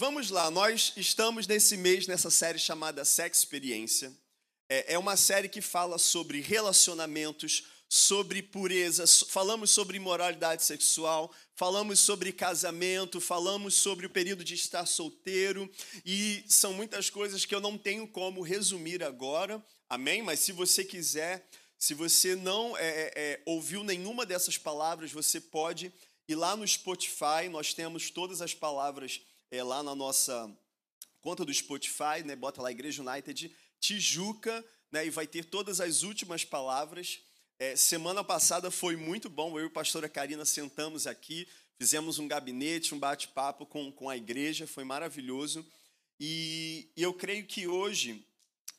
Vamos lá, nós estamos nesse mês nessa série chamada Sex Experiência. É, é uma série que fala sobre relacionamentos, sobre pureza, falamos sobre imoralidade sexual, falamos sobre casamento, falamos sobre o período de estar solteiro, e são muitas coisas que eu não tenho como resumir agora, amém? Mas se você quiser, se você não é, é, é ouviu nenhuma dessas palavras, você pode ir lá no Spotify, nós temos todas as palavras é, lá na nossa conta do Spotify, né? Bota lá Igreja United Tijuca, né? E vai ter todas as últimas palavras. É, semana passada foi muito bom. Eu e a pastora Karina sentamos aqui, fizemos um gabinete, um bate-papo com, com a igreja, foi maravilhoso. E, e eu creio que hoje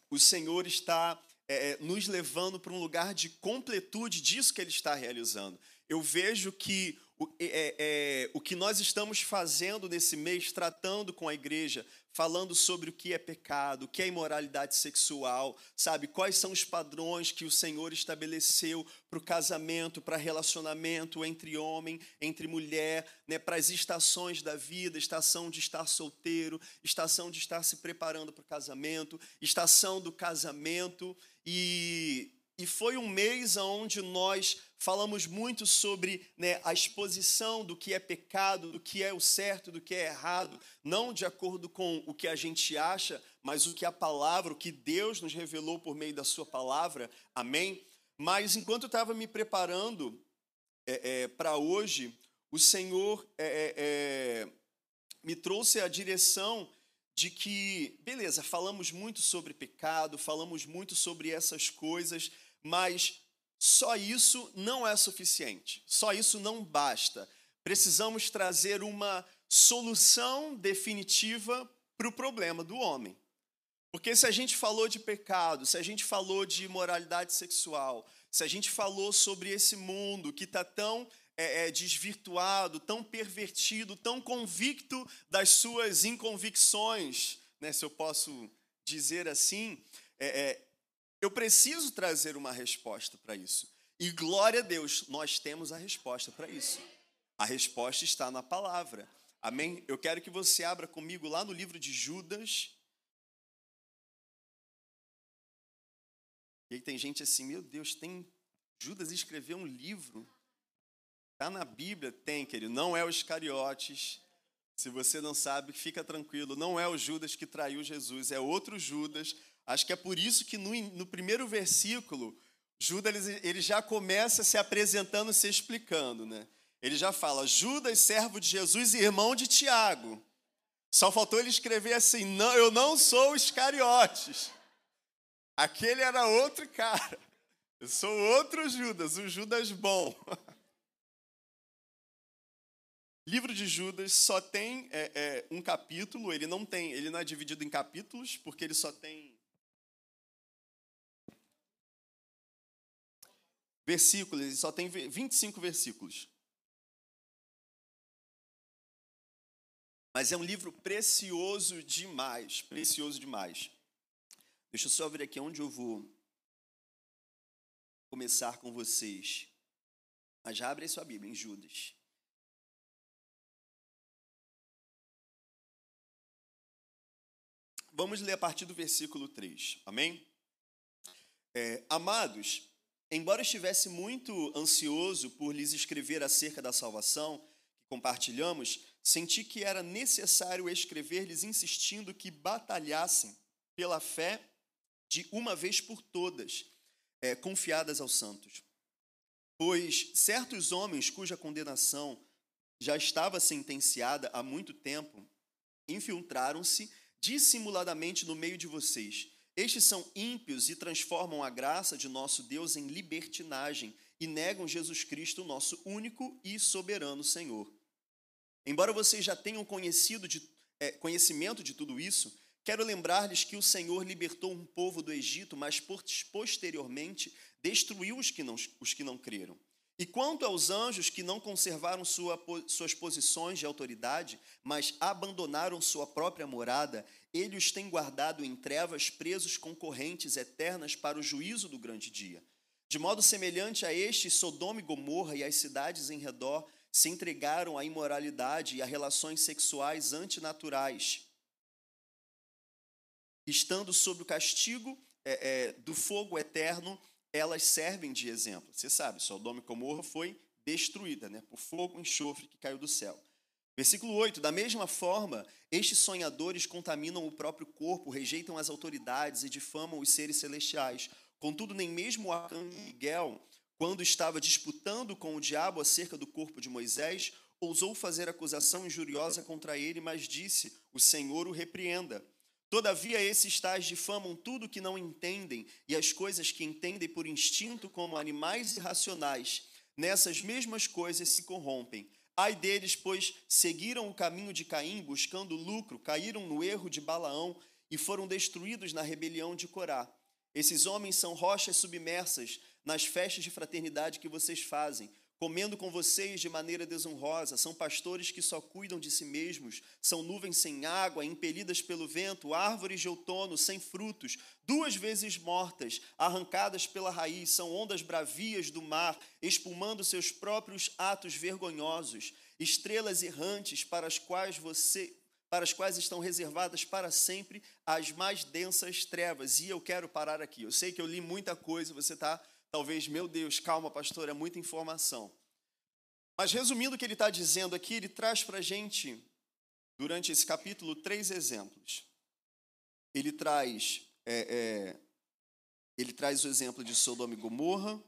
o Senhor está é, é nos levando para um lugar de completude disso que Ele está realizando. Eu vejo que o, é, é, o que nós estamos fazendo nesse mês, tratando com a igreja, falando sobre o que é pecado, o que é imoralidade sexual, sabe? Quais são os padrões que o Senhor estabeleceu para o casamento, para relacionamento entre homem, entre mulher, né? para as estações da vida, estação de estar solteiro, estação de estar se preparando para o casamento, estação do casamento e e foi um mês onde nós falamos muito sobre né, a exposição do que é pecado, do que é o certo, do que é errado, não de acordo com o que a gente acha, mas o que a palavra, o que Deus nos revelou por meio da Sua palavra, amém? Mas enquanto eu estava me preparando é, é, para hoje, o Senhor é, é, é, me trouxe a direção de que, beleza, falamos muito sobre pecado, falamos muito sobre essas coisas, mas só isso não é suficiente, só isso não basta. Precisamos trazer uma solução definitiva para o problema do homem. Porque se a gente falou de pecado, se a gente falou de imoralidade sexual, se a gente falou sobre esse mundo que está tão é, é, desvirtuado, tão pervertido, tão convicto das suas inconvicções, né, se eu posso dizer assim, é, é eu preciso trazer uma resposta para isso. E glória a Deus, nós temos a resposta para isso. A resposta está na palavra. Amém? Eu quero que você abra comigo lá no livro de Judas. E aí tem gente assim, meu Deus, tem Judas escreveu um livro. Está na Bíblia? Tem, querido. Não é o Iscariotes. Se você não sabe, fica tranquilo. Não é o Judas que traiu Jesus, é outro Judas Acho que é por isso que no, no primeiro versículo, Judas ele, ele já começa se apresentando, se explicando, né? Ele já fala: Judas, servo de Jesus e irmão de Tiago. Só faltou ele escrever assim: não, eu não sou Iscariotes. Aquele era outro cara. Eu sou outro Judas, o Judas bom. livro de Judas só tem é, é, um capítulo, ele não tem, ele não é dividido em capítulos, porque ele só tem versículos, só tem 25 versículos. Mas é um livro precioso demais, precioso demais. Deixa eu só ver aqui onde eu vou começar com vocês. Mas já abre sua Bíblia em Judas. Vamos ler a partir do versículo 3, amém? É, Amados, Embora estivesse muito ansioso por lhes escrever acerca da salvação que compartilhamos, senti que era necessário escrever-lhes insistindo que batalhassem pela fé de uma vez por todas, é, confiadas aos santos. Pois certos homens cuja condenação já estava sentenciada há muito tempo infiltraram-se dissimuladamente no meio de vocês estes são ímpios e transformam a graça de nosso Deus em libertinagem e negam Jesus Cristo, nosso único e soberano Senhor. Embora vocês já tenham conhecido de, é, conhecimento de tudo isso, quero lembrar-lhes que o Senhor libertou um povo do Egito, mas posteriormente destruiu os que não, os que não creram. E quanto aos anjos que não conservaram sua, suas posições de autoridade, mas abandonaram sua própria morada, ele os tem guardado em trevas, presos com correntes eternas para o juízo do grande dia. De modo semelhante a este, Sodoma e Gomorra e as cidades em redor se entregaram à imoralidade e a relações sexuais antinaturais, estando sob o castigo é, é, do fogo eterno, elas servem de exemplo. Você sabe, Sodoma e Gomorra foi destruída né, por fogo e enxofre que caiu do céu. Versículo 8: Da mesma forma, estes sonhadores contaminam o próprio corpo, rejeitam as autoridades e difamam os seres celestiais. Contudo, nem mesmo o arcanjo Miguel, quando estava disputando com o diabo acerca do corpo de Moisés, ousou fazer acusação injuriosa contra ele, mas disse: O Senhor o repreenda. Todavia, esses tais difamam tudo que não entendem, e as coisas que entendem por instinto, como animais irracionais, nessas mesmas coisas se corrompem. Ai deles, pois seguiram o caminho de Caim, buscando lucro, caíram no erro de Balaão e foram destruídos na rebelião de Corá. Esses homens são rochas submersas nas festas de fraternidade que vocês fazem, comendo com vocês de maneira desonrosa, são pastores que só cuidam de si mesmos, são nuvens sem água, impelidas pelo vento, árvores de outono sem frutos, duas vezes mortas, arrancadas pela raiz, são ondas bravias do mar, espumando seus próprios atos vergonhosos, estrelas errantes para as quais você para as quais estão reservadas para sempre as mais densas trevas. E eu quero parar aqui. Eu sei que eu li muita coisa, você está Talvez, meu Deus, calma, pastor, é muita informação. Mas resumindo o que ele está dizendo aqui, ele traz para a gente, durante esse capítulo, três exemplos. Ele traz, é, é, ele traz o exemplo de Sodoma e Gomorra,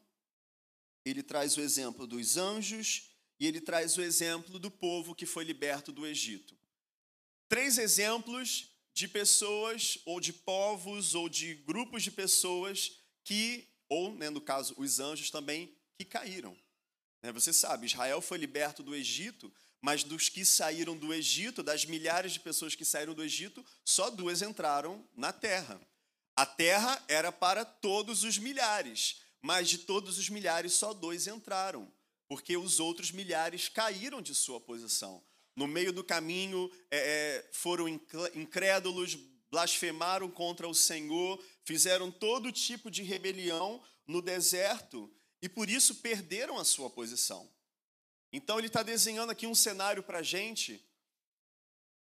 ele traz o exemplo dos anjos e ele traz o exemplo do povo que foi liberto do Egito. Três exemplos de pessoas, ou de povos, ou de grupos de pessoas que ou, né, no caso, os anjos também que caíram. Né, você sabe, Israel foi liberto do Egito, mas dos que saíram do Egito, das milhares de pessoas que saíram do Egito, só duas entraram na terra. A terra era para todos os milhares, mas de todos os milhares, só dois entraram, porque os outros milhares caíram de sua posição. No meio do caminho é, é foram incrédulos, blasfemaram contra o Senhor, fizeram todo tipo de rebelião no deserto e por isso perderam a sua posição. Então ele está desenhando aqui um cenário para a gente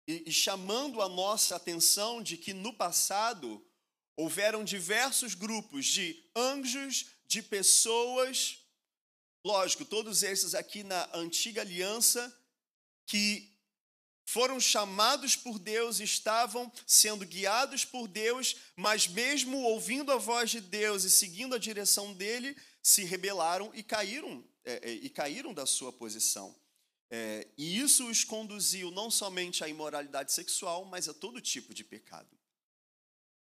e, e chamando a nossa atenção de que no passado houveram diversos grupos de anjos, de pessoas, lógico, todos esses aqui na antiga aliança, que foram chamados por Deus, estavam sendo guiados por Deus, mas mesmo ouvindo a voz de Deus e seguindo a direção dele, se rebelaram e caíram é, é, e caíram da sua posição. É, e isso os conduziu não somente à imoralidade sexual, mas a todo tipo de pecado.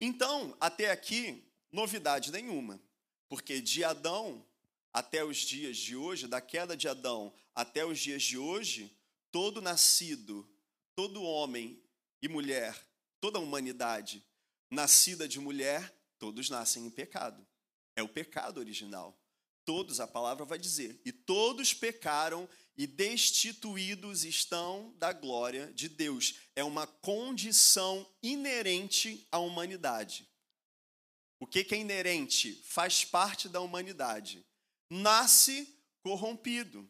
Então, até aqui, novidade nenhuma, porque de Adão até os dias de hoje, da queda de Adão até os dias de hoje, todo nascido todo homem e mulher, toda a humanidade nascida de mulher, todos nascem em pecado. É o pecado original. Todos, a palavra vai dizer, e todos pecaram e destituídos estão da glória de Deus. É uma condição inerente à humanidade. O que é inerente? Faz parte da humanidade. Nasce corrompido,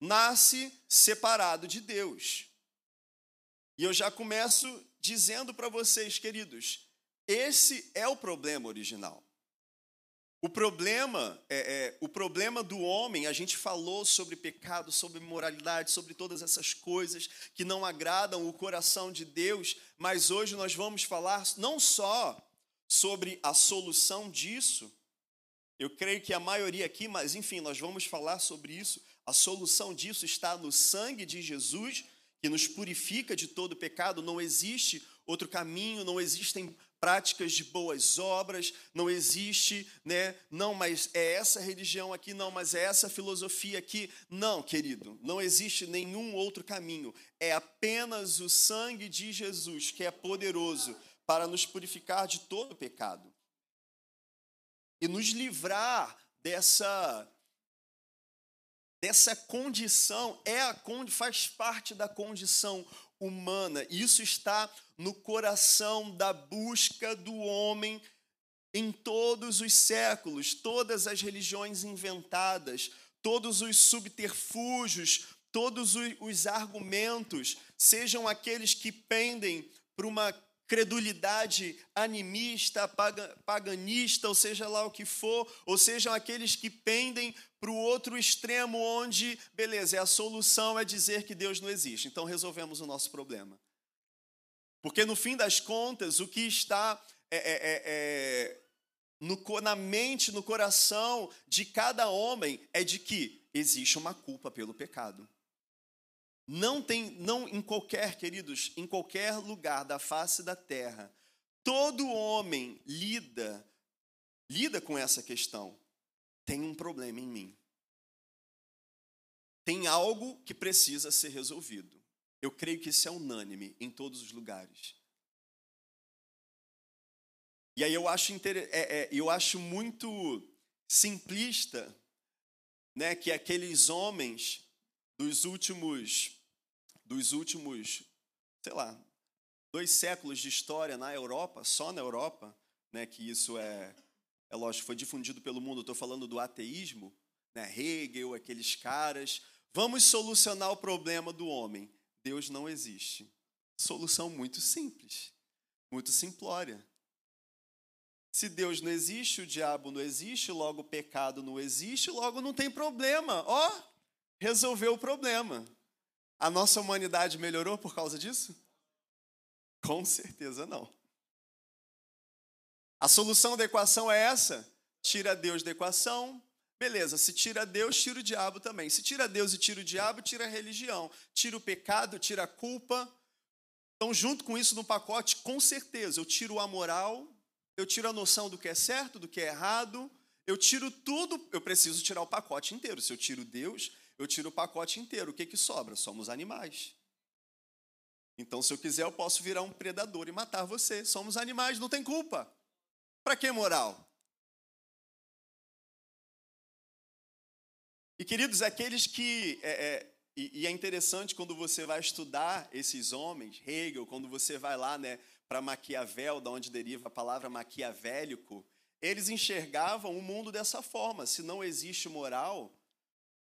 nasce separado de Deus. E eu já começo dizendo para vocês, queridos, esse é o problema original. O problema é, é, o problema do homem, a gente falou sobre pecado, sobre moralidade, sobre todas essas coisas que não agradam o coração de Deus, mas hoje nós vamos falar não só sobre a solução disso, eu creio que a maioria aqui, mas enfim, nós vamos falar sobre isso. A solução disso está no sangue de Jesus que nos purifica de todo pecado, não existe outro caminho, não existem práticas de boas obras, não existe, né? Não, mas é essa religião aqui, não, mas é essa filosofia aqui. Não, querido, não existe nenhum outro caminho. É apenas o sangue de Jesus que é poderoso para nos purificar de todo pecado e nos livrar dessa dessa condição, é a faz parte da condição humana. Isso está no coração da busca do homem em todos os séculos, todas as religiões inventadas, todos os subterfúgios, todos os argumentos, sejam aqueles que pendem para uma credulidade animista, paganista, ou seja lá o que for, ou sejam aqueles que pendem para o outro extremo, onde, beleza, a solução é dizer que Deus não existe. Então resolvemos o nosso problema. Porque no fim das contas, o que está é, é, é, é no, na mente, no coração de cada homem é de que existe uma culpa pelo pecado. Não tem, não em qualquer, queridos, em qualquer lugar da face da terra, todo homem lida lida com essa questão. Tem um problema em mim. Tem algo que precisa ser resolvido. Eu creio que isso é unânime em todos os lugares. E aí eu acho, inter... é, é, eu acho muito simplista né, que aqueles homens dos últimos, dos últimos, sei lá, dois séculos de história na Europa, só na Europa, né, que isso é, é lógico, foi difundido pelo mundo, estou falando do ateísmo, né, Hegel, aqueles caras, vamos solucionar o problema do homem. Deus não existe. Solução muito simples, muito simplória. Se Deus não existe, o diabo não existe, logo o pecado não existe, logo não tem problema. Ó, oh, resolveu o problema. A nossa humanidade melhorou por causa disso? Com certeza não. A solução da equação é essa: tira Deus da equação. Beleza, se tira Deus, tira o diabo também. Se tira Deus e tira o diabo, tira a religião. Tira o pecado, tira a culpa. Então, junto com isso no pacote, com certeza, eu tiro a moral, eu tiro a noção do que é certo, do que é errado, eu tiro tudo, eu preciso tirar o pacote inteiro. Se eu tiro Deus, eu tiro o pacote inteiro. O que, que sobra? Somos animais. Então, se eu quiser, eu posso virar um predador e matar você. Somos animais, não tem culpa. Para que moral? E, queridos, aqueles que. É, é, e, e, é interessante quando você vai estudar esses homens, Hegel, quando você vai lá, né, para Maquiavel, da onde deriva a palavra maquiavélico, eles enxergavam o mundo dessa forma. Se não existe moral,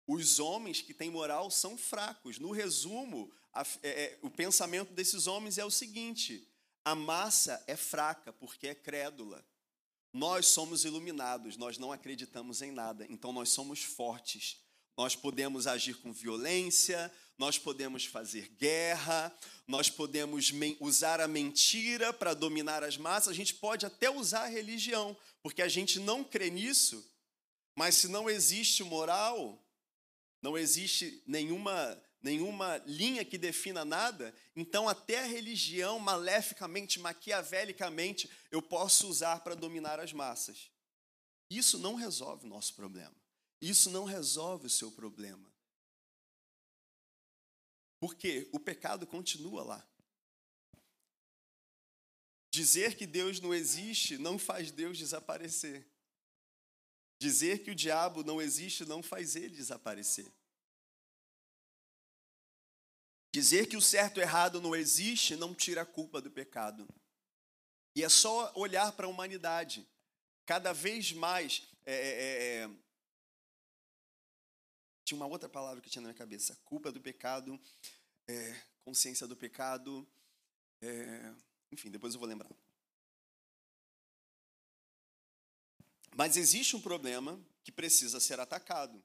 os homens que têm moral são fracos. No resumo, a, é, é, o pensamento desses homens é o seguinte: a massa é fraca porque é crédula. Nós somos iluminados, nós não acreditamos em nada, então nós somos fortes. Nós podemos agir com violência, nós podemos fazer guerra, nós podemos usar a mentira para dominar as massas, a gente pode até usar a religião, porque a gente não crê nisso, mas se não existe moral, não existe nenhuma, nenhuma linha que defina nada, então até a religião, maleficamente, maquiavelicamente, eu posso usar para dominar as massas. Isso não resolve o nosso problema. Isso não resolve o seu problema. Porque o pecado continua lá. Dizer que Deus não existe não faz Deus desaparecer. Dizer que o diabo não existe não faz ele desaparecer. Dizer que o certo e errado não existe não tira a culpa do pecado. E é só olhar para a humanidade. Cada vez mais. É, é, é, tinha uma outra palavra que tinha na minha cabeça: culpa do pecado, é, consciência do pecado. É, enfim, depois eu vou lembrar. Mas existe um problema que precisa ser atacado.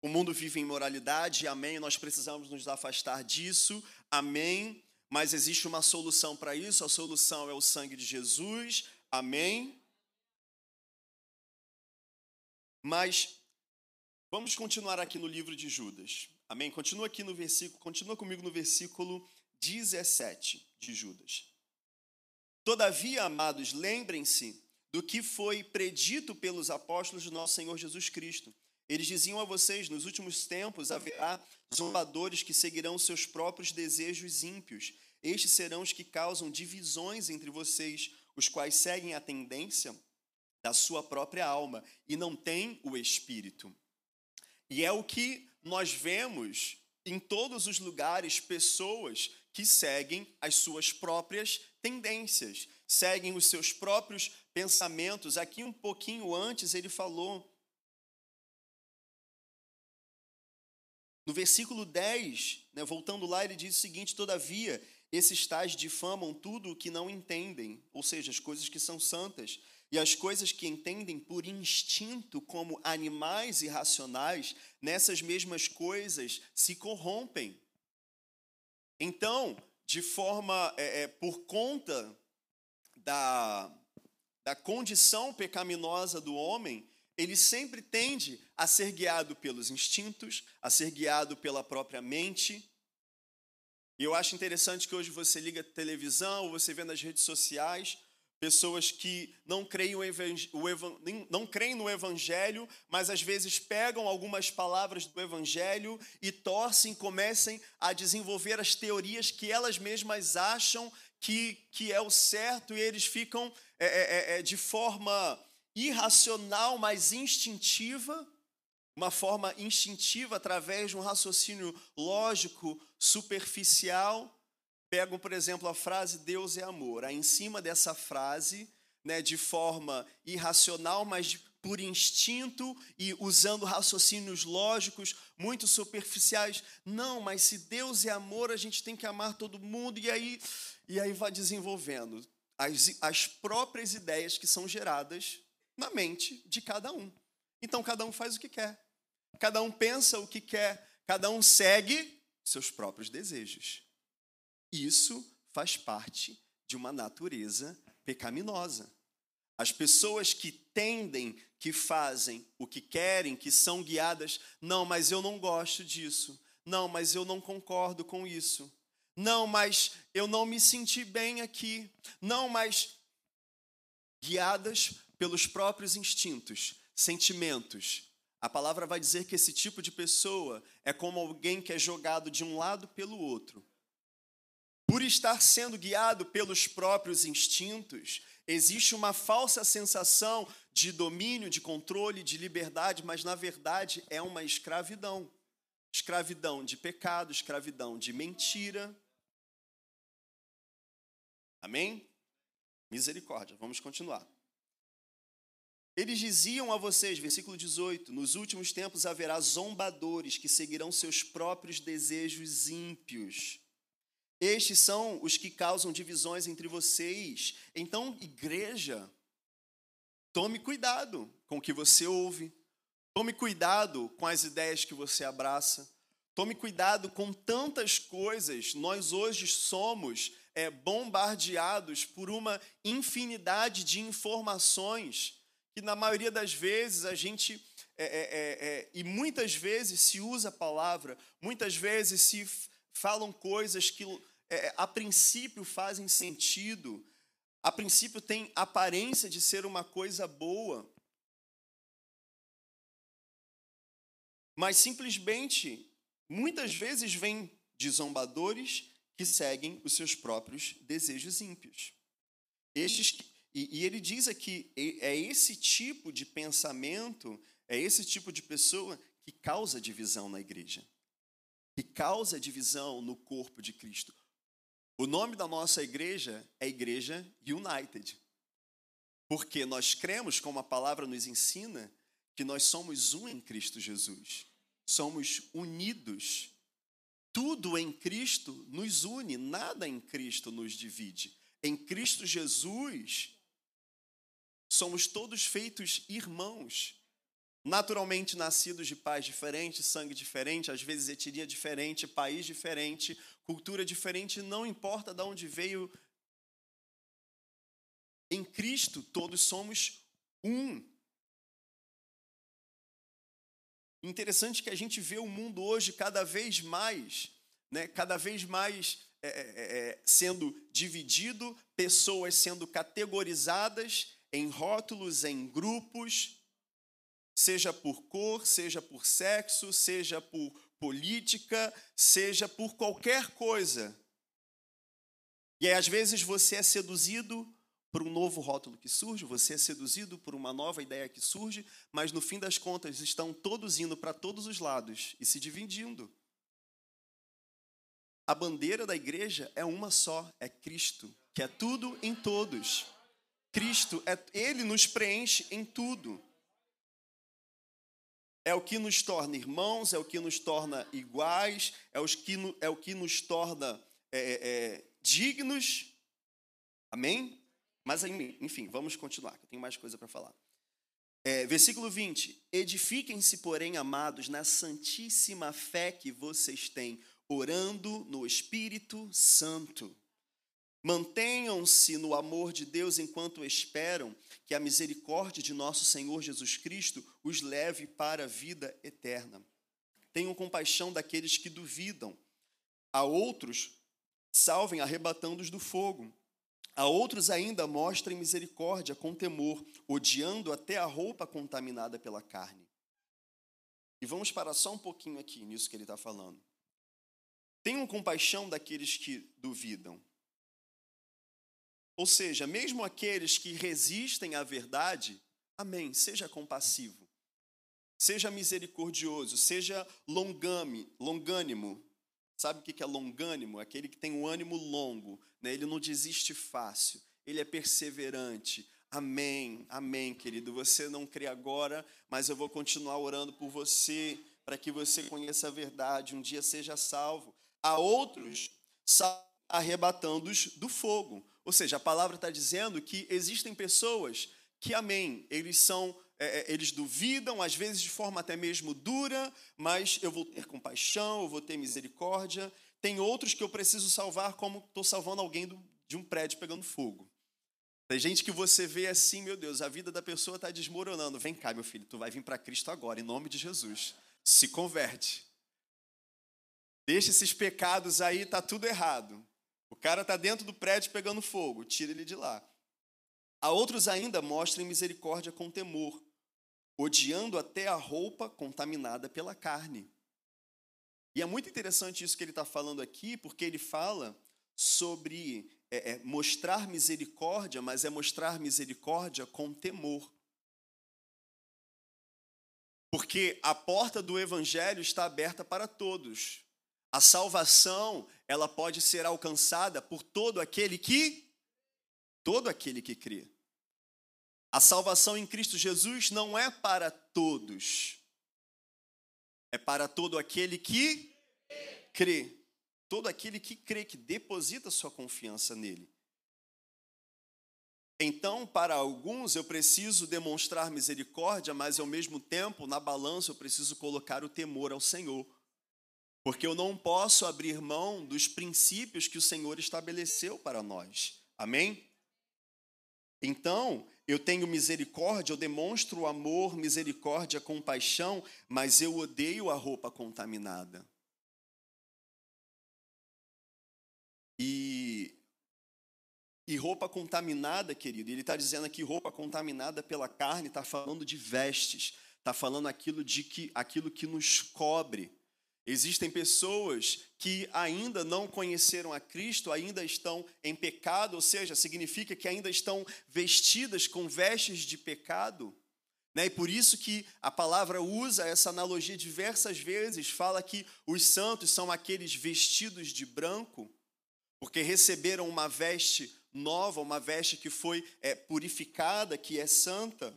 O mundo vive em imoralidade, amém. Nós precisamos nos afastar disso, amém. Mas existe uma solução para isso, a solução é o sangue de Jesus, amém. Mas Vamos continuar aqui no livro de Judas. Amém? Continua aqui no versículo, continua comigo no versículo 17 de Judas. Todavia, amados, lembrem-se do que foi predito pelos apóstolos do nosso Senhor Jesus Cristo. Eles diziam a vocês: nos últimos tempos haverá zombadores que seguirão seus próprios desejos ímpios. Estes serão os que causam divisões entre vocês, os quais seguem a tendência da sua própria alma e não têm o espírito. E é o que nós vemos em todos os lugares pessoas que seguem as suas próprias tendências, seguem os seus próprios pensamentos. Aqui um pouquinho antes ele falou no versículo 10, né, voltando lá, ele diz o seguinte: Todavia, esses tais difamam tudo o que não entendem, ou seja, as coisas que são santas, e as coisas que entendem por instinto como animais irracionais, nessas mesmas coisas se corrompem. Então, de forma, é, é, por conta da, da condição pecaminosa do homem, ele sempre tende a ser guiado pelos instintos, a ser guiado pela própria mente. E eu acho interessante que hoje você liga a televisão, você vê nas redes sociais, pessoas que não creem, não creem no Evangelho, mas às vezes pegam algumas palavras do Evangelho e torcem, comecem a desenvolver as teorias que elas mesmas acham que, que é o certo, e eles ficam é, é, é, é de forma irracional, mas instintiva, uma forma instintiva através de um raciocínio lógico, superficial, pegam, por exemplo, a frase Deus é amor. Aí, em cima dessa frase, né, de forma irracional, mas por instinto e usando raciocínios lógicos muito superficiais. Não, mas se Deus é amor, a gente tem que amar todo mundo. E aí, e aí vai desenvolvendo as, as próprias ideias que são geradas na mente de cada um. Então, cada um faz o que quer. Cada um pensa o que quer. Cada um segue seus próprios desejos. Isso faz parte de uma natureza pecaminosa. As pessoas que tendem, que fazem o que querem, que são guiadas, não, mas eu não gosto disso. Não, mas eu não concordo com isso. Não, mas eu não me senti bem aqui. Não, mas guiadas pelos próprios instintos, sentimentos. A palavra vai dizer que esse tipo de pessoa é como alguém que é jogado de um lado pelo outro por estar sendo guiado pelos próprios instintos, existe uma falsa sensação de domínio, de controle, de liberdade, mas na verdade é uma escravidão. Escravidão de pecado, escravidão de mentira. Amém? Misericórdia. Vamos continuar. Eles diziam a vocês, versículo 18: Nos últimos tempos haverá zombadores que seguirão seus próprios desejos ímpios estes são os que causam divisões entre vocês. Então, igreja, tome cuidado com o que você ouve. Tome cuidado com as ideias que você abraça. Tome cuidado com tantas coisas. Nós hoje somos é, bombardeados por uma infinidade de informações que, na maioria das vezes, a gente. É, é, é, é e muitas vezes se usa a palavra, muitas vezes se falam coisas que é, a princípio fazem sentido, a princípio tem aparência de ser uma coisa boa, mas simplesmente, muitas vezes vêm de zombadores que seguem os seus próprios desejos ímpios. Estes, e, e ele diz aqui, é esse tipo de pensamento, é esse tipo de pessoa que causa divisão na igreja, que causa divisão no corpo de Cristo. O nome da nossa igreja é Igreja United. Porque nós cremos, como a palavra nos ensina, que nós somos um em Cristo Jesus. Somos unidos. Tudo em Cristo nos une, nada em Cristo nos divide. Em Cristo Jesus, somos todos feitos irmãos naturalmente nascidos de pais diferentes, sangue diferente, às vezes etnia diferente, país diferente, cultura diferente, não importa de onde veio. Em Cristo todos somos um. Interessante que a gente vê o mundo hoje cada vez mais, né, cada vez mais é, é, é, é sendo dividido, pessoas sendo categorizadas em rótulos, em grupos, seja por cor, seja por sexo, seja por política, seja por qualquer coisa. E aí, às vezes você é seduzido por um novo rótulo que surge, você é seduzido por uma nova ideia que surge, mas no fim das contas estão todos indo para todos os lados e se dividindo. A bandeira da igreja é uma só, é Cristo, que é tudo em todos. Cristo, é, ele nos preenche em tudo. é o que nos torna irmãos, é o que nos torna iguais, é, os que, é o que nos torna é, é, é dignos. Amém? Mas, enfim, vamos continuar, que eu tenho mais coisa para falar. É, versículo 20: Edifiquem-se, porém, amados, na santíssima fé que vocês têm, orando no Espírito Santo. Mantenham-se no amor de Deus enquanto esperam que a misericórdia de nosso Senhor Jesus Cristo os leve para a vida eterna. Tenham compaixão daqueles que duvidam. A outros, salvem arrebatando-os do fogo. A outros ainda mostrem misericórdia com temor, odiando até a roupa contaminada pela carne. E vamos parar só um pouquinho aqui nisso que ele está falando. Tenham compaixão daqueles que duvidam. Ou seja, mesmo aqueles que resistem à verdade, amém, seja compassivo, seja misericordioso, seja longame, longânimo. Sabe o que é longânimo? Aquele que tem um ânimo longo, né? ele não desiste fácil, ele é perseverante. Amém, amém, querido. Você não crê agora, mas eu vou continuar orando por você, para que você conheça a verdade, um dia seja salvo. A outros, arrebatando-os do fogo. Ou seja, a palavra está dizendo que existem pessoas que, amém, eles são, é, é, eles duvidam, às vezes de forma até mesmo dura, mas eu vou ter compaixão, eu vou ter misericórdia. Tem outros que eu preciso salvar, como estou salvando alguém do, de um prédio pegando fogo. Tem gente que você vê assim, meu Deus, a vida da pessoa está desmoronando. Vem cá, meu filho, tu vai vir para Cristo agora, em nome de Jesus. Se converte. Deixa esses pecados aí, tá tudo errado. O cara está dentro do prédio pegando fogo, tira ele de lá. A outros ainda mostrem misericórdia com temor, odiando até a roupa contaminada pela carne. E é muito interessante isso que ele está falando aqui, porque ele fala sobre é, é, mostrar misericórdia, mas é mostrar misericórdia com temor. Porque a porta do evangelho está aberta para todos. A salvação, ela pode ser alcançada por todo aquele que todo aquele que crê. A salvação em Cristo Jesus não é para todos. É para todo aquele que crê. Todo aquele que crê, que deposita sua confiança nele. Então, para alguns, eu preciso demonstrar misericórdia, mas ao mesmo tempo, na balança, eu preciso colocar o temor ao Senhor. Porque eu não posso abrir mão dos princípios que o Senhor estabeleceu para nós. Amém? Então, eu tenho misericórdia, eu demonstro amor, misericórdia, compaixão, mas eu odeio a roupa contaminada. E, e roupa contaminada, querido, ele está dizendo aqui roupa contaminada pela carne, está falando de vestes, está falando aquilo, de que, aquilo que nos cobre. Existem pessoas que ainda não conheceram a Cristo, ainda estão em pecado, ou seja, significa que ainda estão vestidas com vestes de pecado. Né? E por isso que a palavra usa essa analogia diversas vezes, fala que os santos são aqueles vestidos de branco, porque receberam uma veste nova, uma veste que foi é, purificada, que é santa.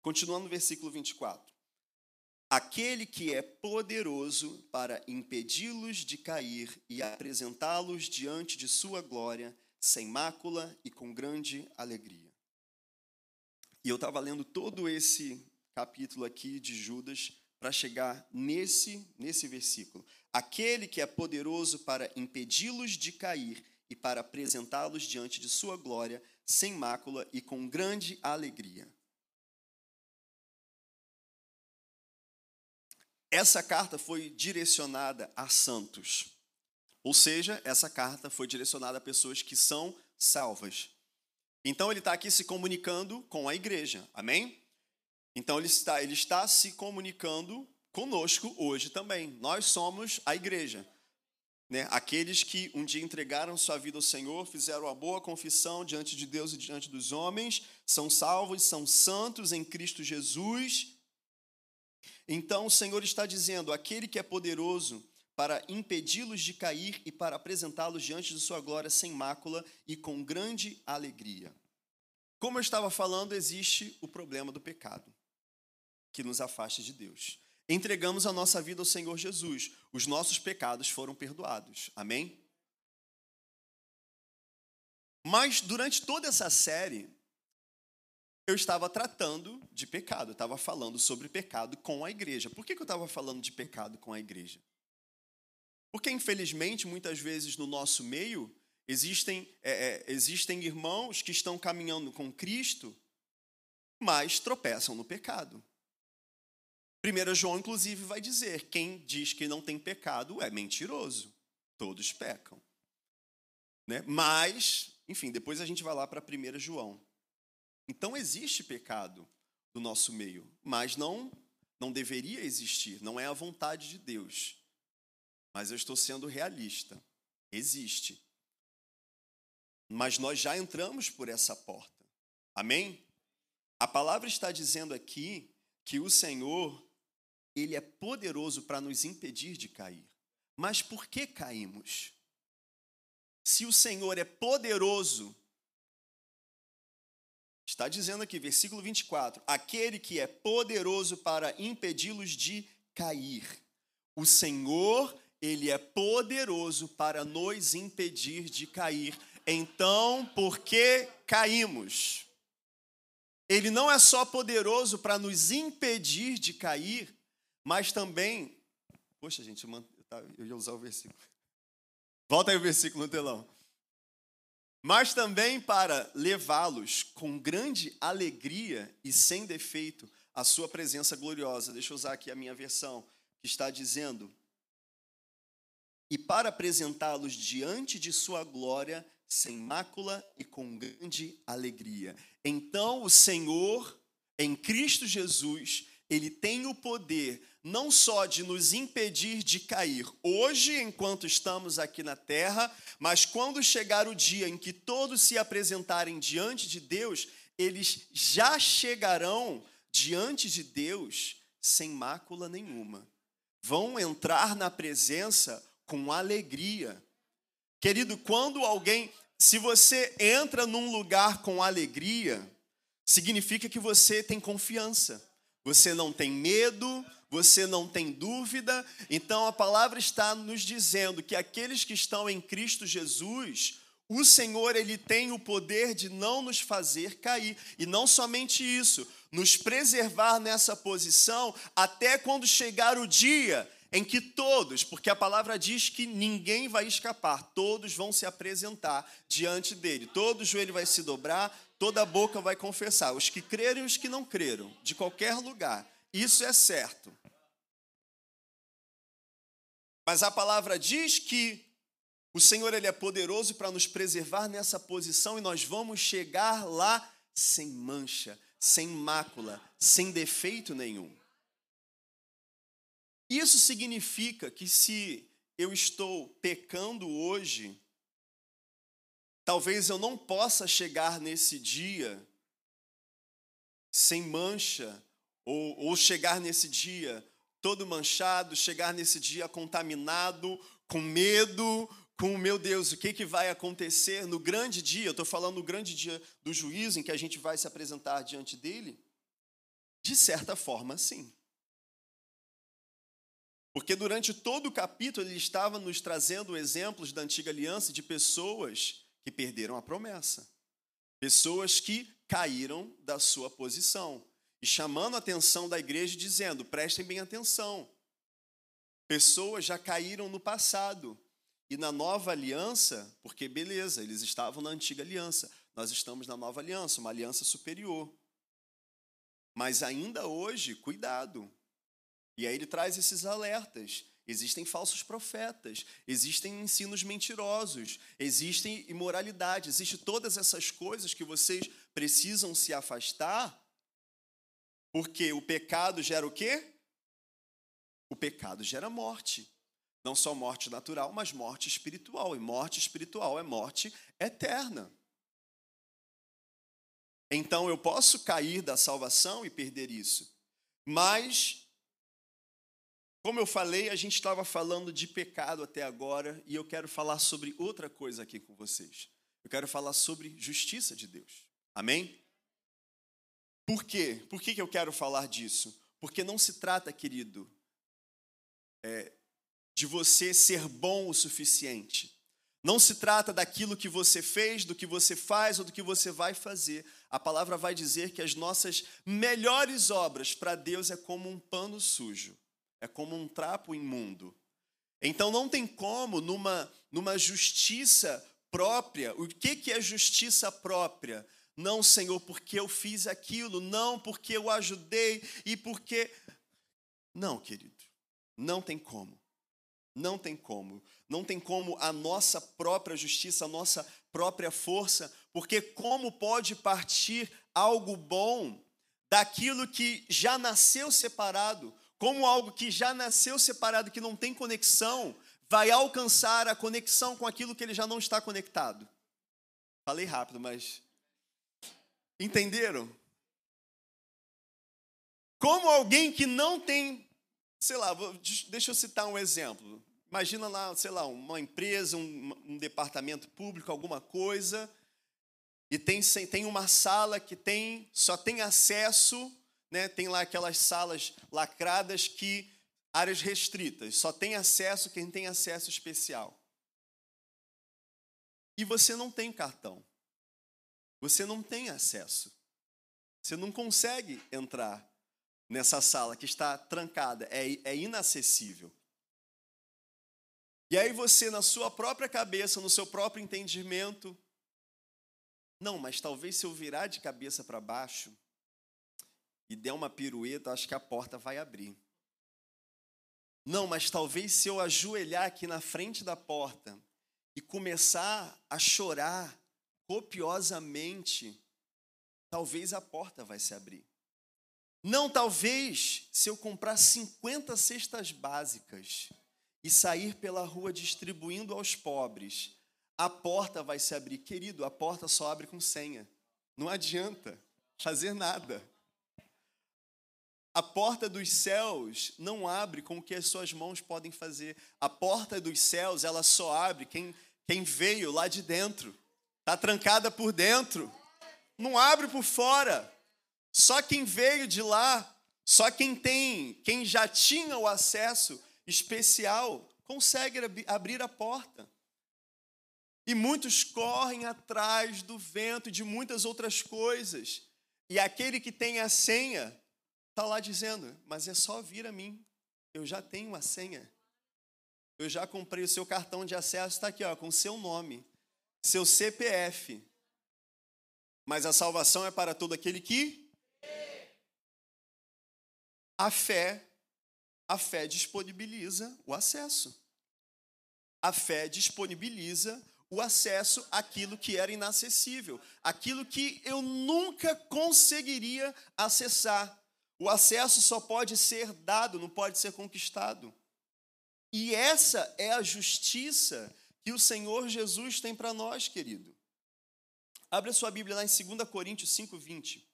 Continuando no versículo 24 aquele que é poderoso para impedi-los de cair e apresentá-los diante de sua glória, sem mácula e com grande alegria. E eu estava lendo todo esse capítulo aqui de Judas para chegar nesse, nesse versículo. Aquele que é poderoso para impedi-los de cair e para apresentá-los diante de sua glória, sem mácula e com grande alegria. Essa carta foi direcionada a santos. Ou seja, essa carta foi direcionada a pessoas que são salvas. Então ele está aqui se comunicando com a igreja. Amém? Então ele está, ele está se comunicando conosco hoje também. Nós somos a igreja. Né? Aqueles que um dia entregaram sua vida ao Senhor, fizeram uma boa confissão diante de Deus e diante dos homens, são salvos, são santos em Cristo Jesus então o Senhor está dizendo: aquele que é poderoso para impedi-los de cair e para apresentá-los diante de sua glória sem mácula e com grande alegria. como eu estava falando, existe o problema do pecado que nos afasta de Deus. Entregamos a nossa vida ao Senhor Jesus. Os nossos pecados foram perdoados. Amém? Mas durante toda essa série, eu estava tratando de pecado, eu estava falando sobre pecado com a igreja. Por que, eu estava falando de pecado com a igreja? Porque, infelizmente, muitas vezes no nosso meio, existem, é, é, existem irmãos que estão caminhando com Cristo, mas tropeçam no pecado. 1 João, inclusive, vai dizer: quem diz que não tem pecado é mentiroso. Todos pecam. Né? Mas, enfim, depois a gente vai lá para 1 João. Então existe pecado no nosso meio, mas não não deveria existir, não é a vontade de Deus. Mas eu estou sendo realista. Existe. Mas nós já entramos por essa porta. Amém? A palavra está dizendo aqui que o Senhor, ele é poderoso para nos impedir de cair. Mas por que caímos? Se o Senhor é poderoso Está dizendo aqui, versículo 24: aquele que é poderoso para impedi-los de cair. O Senhor, ele é poderoso para nos impedir de cair. Então, por que caímos? Ele não é só poderoso para nos impedir de cair, mas também. Poxa, gente, eu ia usar o versículo. Volta aí o versículo no telão mas também para levá-los com grande alegria e sem defeito à sua presença gloriosa. Deixa eu usar aqui a minha versão, que está dizendo: e para apresentá-los diante de sua glória sem mácula e com grande alegria. Então o Senhor, em Cristo Jesus, ele tem o poder não só de nos impedir de cair hoje, enquanto estamos aqui na terra, mas quando chegar o dia em que todos se apresentarem diante de Deus, eles já chegarão diante de Deus sem mácula nenhuma. Vão entrar na presença com alegria. Querido, quando alguém, se você entra num lugar com alegria, significa que você tem confiança. Você não tem medo, você não tem dúvida. Então a palavra está nos dizendo que aqueles que estão em Cristo Jesus, o Senhor ele tem o poder de não nos fazer cair. E não somente isso, nos preservar nessa posição até quando chegar o dia em que todos, porque a palavra diz que ninguém vai escapar, todos vão se apresentar diante dele. Todo joelho vai se dobrar, toda boca vai confessar, os que creram e os que não creram, de qualquer lugar. Isso é certo. Mas a palavra diz que o Senhor ele é poderoso para nos preservar nessa posição e nós vamos chegar lá sem mancha, sem mácula, sem defeito nenhum. Isso significa que se eu estou pecando hoje, talvez eu não possa chegar nesse dia sem mancha, ou, ou chegar nesse dia todo manchado, chegar nesse dia contaminado, com medo, com meu Deus, o que, que vai acontecer no grande dia? Eu estou falando no grande dia do juízo em que a gente vai se apresentar diante dele? De certa forma, sim. Porque durante todo o capítulo ele estava nos trazendo exemplos da antiga aliança de pessoas que perderam a promessa, pessoas que caíram da sua posição chamando a atenção da igreja, dizendo: prestem bem atenção. Pessoas já caíram no passado. E na nova aliança, porque beleza, eles estavam na antiga aliança, nós estamos na nova aliança, uma aliança superior. Mas ainda hoje, cuidado. E aí ele traz esses alertas. Existem falsos profetas, existem ensinos mentirosos, existem imoralidade, existe todas essas coisas que vocês precisam se afastar porque o pecado gera o quê? O pecado gera morte. Não só morte natural, mas morte espiritual. E morte espiritual é morte eterna. Então eu posso cair da salvação e perder isso. Mas, como eu falei, a gente estava falando de pecado até agora e eu quero falar sobre outra coisa aqui com vocês. Eu quero falar sobre justiça de Deus. Amém? Por quê? Por que, que eu quero falar disso? Porque não se trata, querido, é, de você ser bom o suficiente. Não se trata daquilo que você fez, do que você faz ou do que você vai fazer. A palavra vai dizer que as nossas melhores obras para Deus é como um pano sujo, é como um trapo imundo. Então não tem como, numa, numa justiça própria, o que, que é justiça própria? Não, Senhor, porque eu fiz aquilo, não porque eu ajudei e porque. Não, querido, não tem como. Não tem como. Não tem como a nossa própria justiça, a nossa própria força, porque como pode partir algo bom daquilo que já nasceu separado? Como algo que já nasceu separado, que não tem conexão, vai alcançar a conexão com aquilo que ele já não está conectado? Falei rápido, mas Entenderam? Como alguém que não tem, sei lá, deixa eu citar um exemplo. Imagina lá, sei lá, uma empresa, um, um departamento público, alguma coisa, e tem, tem uma sala que tem só tem acesso, né, tem lá aquelas salas lacradas que áreas restritas, só tem acesso quem tem acesso especial. E você não tem cartão. Você não tem acesso. Você não consegue entrar nessa sala que está trancada, é, é inacessível. E aí você, na sua própria cabeça, no seu próprio entendimento, não, mas talvez se eu virar de cabeça para baixo e der uma pirueta, acho que a porta vai abrir. Não, mas talvez se eu ajoelhar aqui na frente da porta e começar a chorar copiosamente, talvez a porta vai se abrir. Não, talvez, se eu comprar 50 cestas básicas e sair pela rua distribuindo aos pobres, a porta vai se abrir. Querido, a porta só abre com senha. Não adianta fazer nada. A porta dos céus não abre com o que as suas mãos podem fazer. A porta dos céus, ela só abre quem, quem veio lá de dentro. Está trancada por dentro. Não abre por fora. Só quem veio de lá, só quem tem, quem já tinha o acesso especial, consegue abrir a porta. E muitos correm atrás do vento e de muitas outras coisas. E aquele que tem a senha está lá dizendo: Mas é só vir a mim, eu já tenho a senha. Eu já comprei o seu cartão de acesso, está aqui, ó, com o seu nome seu CPF. Mas a salvação é para todo aquele que a fé, a fé disponibiliza o acesso. A fé disponibiliza o acesso àquilo que era inacessível, aquilo que eu nunca conseguiria acessar. O acesso só pode ser dado, não pode ser conquistado. E essa é a justiça que o Senhor Jesus tem para nós, querido. Abra sua Bíblia lá em 2 Coríntios 5, 20.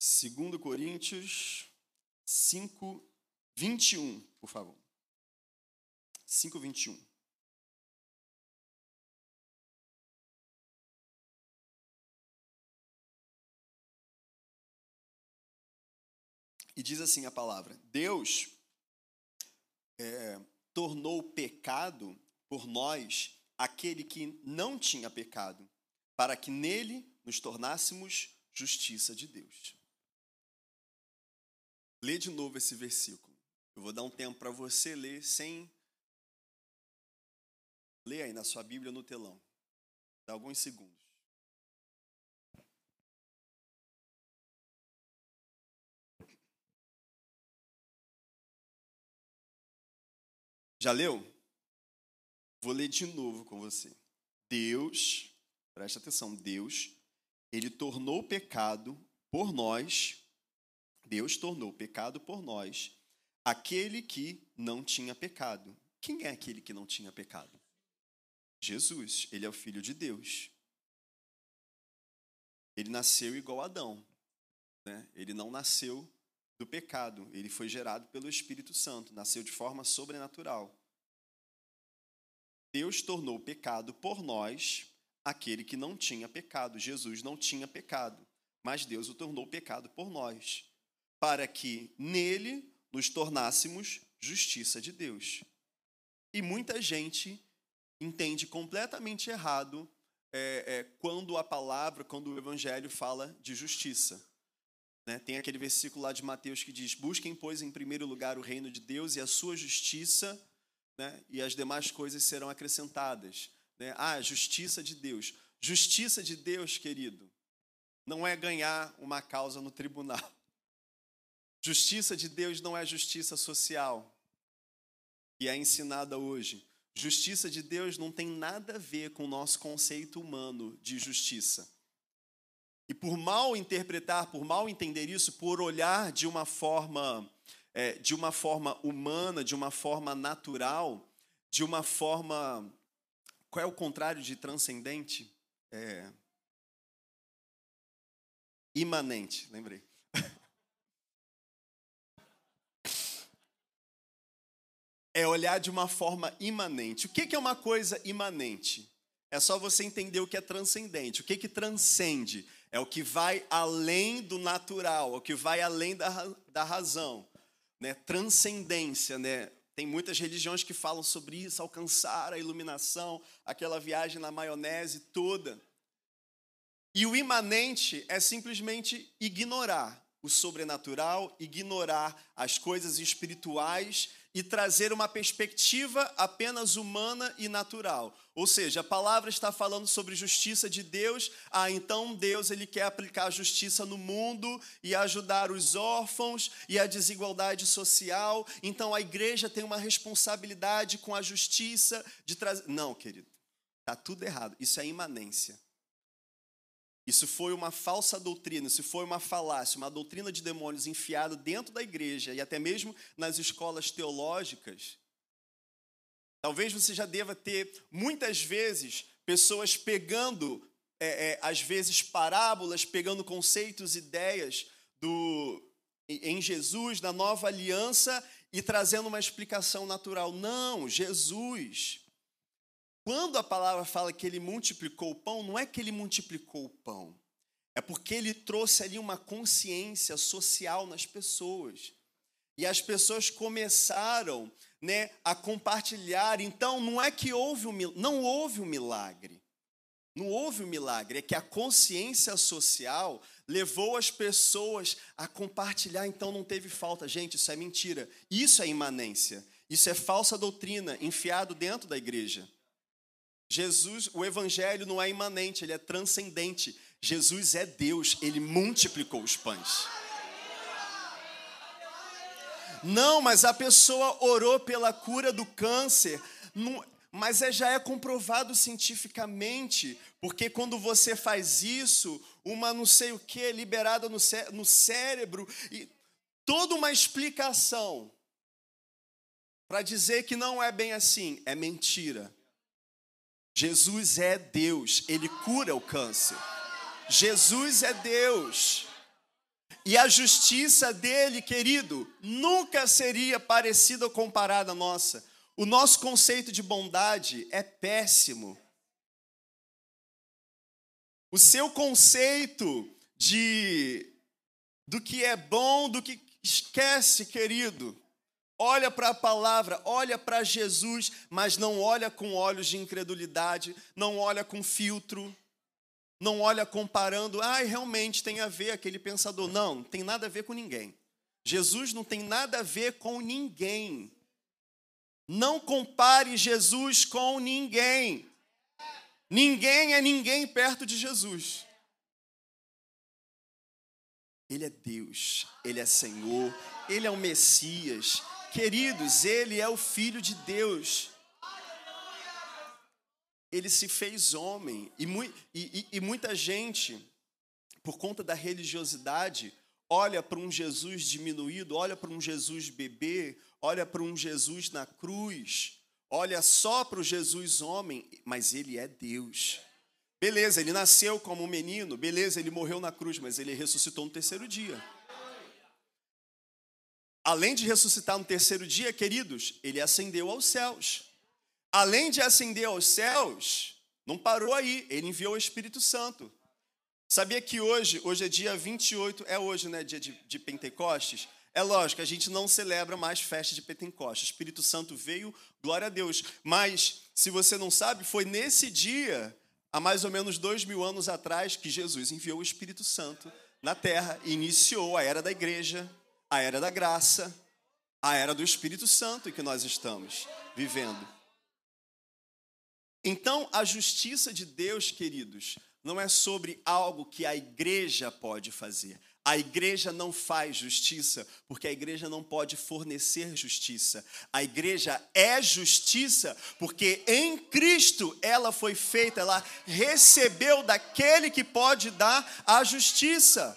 Segundo Coríntios 5, 21, por favor. 5, 21. E diz assim a palavra: Deus é, tornou pecado por nós aquele que não tinha pecado, para que nele nos tornássemos justiça de Deus. Lê de novo esse versículo. Eu vou dar um tempo para você ler sem. Lê aí na sua Bíblia no telão. Dá alguns segundos. Já leu? Vou ler de novo com você. Deus, presta atenção, Deus, ele tornou pecado por nós Deus tornou pecado por nós aquele que não tinha pecado. Quem é aquele que não tinha pecado? Jesus, ele é o filho de Deus. Ele nasceu igual a Adão. Né? Ele não nasceu do pecado, ele foi gerado pelo Espírito Santo, nasceu de forma sobrenatural. Deus tornou pecado por nós aquele que não tinha pecado. Jesus não tinha pecado, mas Deus o tornou pecado por nós, para que nele nos tornássemos justiça de Deus. E muita gente entende completamente errado é, é, quando a palavra, quando o evangelho fala de justiça. Né? Tem aquele versículo lá de Mateus que diz: Busquem, pois, em primeiro lugar o reino de Deus e a sua justiça, né? e as demais coisas serão acrescentadas. Né? Ah, justiça de Deus. Justiça de Deus, querido, não é ganhar uma causa no tribunal. Justiça de Deus não é justiça social, que é ensinada hoje. Justiça de Deus não tem nada a ver com o nosso conceito humano de justiça. E por mal interpretar, por mal entender isso, por olhar de uma forma, é, de uma forma humana, de uma forma natural, de uma forma. Qual é o contrário de transcendente? É, imanente, lembrei. É olhar de uma forma imanente. O que é uma coisa imanente? É só você entender o que é transcendente. O que, que transcende? É o que vai além do natural, é o que vai além da, da razão. Né? Transcendência, né? Tem muitas religiões que falam sobre isso, alcançar a iluminação, aquela viagem na maionese toda. E o imanente é simplesmente ignorar o sobrenatural, ignorar as coisas espirituais e trazer uma perspectiva apenas humana e natural. Ou seja, a palavra está falando sobre justiça de Deus. Ah, então Deus ele quer aplicar a justiça no mundo e ajudar os órfãos e a desigualdade social. Então a igreja tem uma responsabilidade com a justiça de trazer. Não, querido. Tá tudo errado. Isso é imanência. Isso foi uma falsa doutrina, isso foi uma falácia, uma doutrina de demônios enfiada dentro da igreja e até mesmo nas escolas teológicas. Talvez você já deva ter, muitas vezes, pessoas pegando, é, é, às vezes, parábolas, pegando conceitos, ideias do, em Jesus, na nova aliança, e trazendo uma explicação natural. Não, Jesus quando a palavra fala que ele multiplicou o pão, não é que ele multiplicou o pão, é porque ele trouxe ali uma consciência social nas pessoas. E as pessoas começaram né, a compartilhar. Então, não é que houve um, não houve um milagre. Não houve um milagre, é que a consciência social levou as pessoas a compartilhar, então não teve falta. Gente, isso é mentira. Isso é imanência. Isso é falsa doutrina enfiado dentro da igreja. Jesus, o evangelho não é imanente, ele é transcendente. Jesus é Deus, ele multiplicou os pães. Não, mas a pessoa orou pela cura do câncer. mas é, já é comprovado cientificamente, porque quando você faz isso, uma não sei o que liberada no, cé no cérebro, e toda uma explicação para dizer que não é bem assim, é mentira. Jesus é Deus, ele cura o câncer. Jesus é Deus. E a justiça dele, querido, nunca seria parecida ou comparada à nossa. O nosso conceito de bondade é péssimo. O seu conceito de do que é bom, do que esquece, querido. Olha para a palavra, olha para Jesus, mas não olha com olhos de incredulidade, não olha com filtro, não olha comparando, ah, realmente tem a ver aquele pensador. Não, não tem nada a ver com ninguém. Jesus não tem nada a ver com ninguém. Não compare Jesus com ninguém. Ninguém é ninguém perto de Jesus. Ele é Deus, Ele é Senhor, Ele é o Messias, Queridos, ele é o Filho de Deus. Ele se fez homem. E, e, e muita gente, por conta da religiosidade, olha para um Jesus diminuído, olha para um Jesus bebê, olha para um Jesus na cruz, olha só para o Jesus homem, mas ele é Deus. Beleza, ele nasceu como um menino, beleza, ele morreu na cruz, mas ele ressuscitou no terceiro dia. Além de ressuscitar no terceiro dia, queridos, ele ascendeu aos céus. Além de ascender aos céus, não parou aí, ele enviou o Espírito Santo. Sabia que hoje, hoje é dia 28, é hoje, né, dia de, de Pentecostes? É lógico, a gente não celebra mais festa de Pentecostes. O Espírito Santo veio, glória a Deus. Mas, se você não sabe, foi nesse dia há mais ou menos dois mil anos atrás que Jesus enviou o Espírito Santo na terra e iniciou a era da igreja, a era da graça, a era do Espírito Santo em que nós estamos vivendo. Então, a justiça de Deus, queridos, não é sobre algo que a igreja pode fazer. A igreja não faz justiça, porque a igreja não pode fornecer justiça. A igreja é justiça, porque em Cristo ela foi feita, ela recebeu daquele que pode dar a justiça.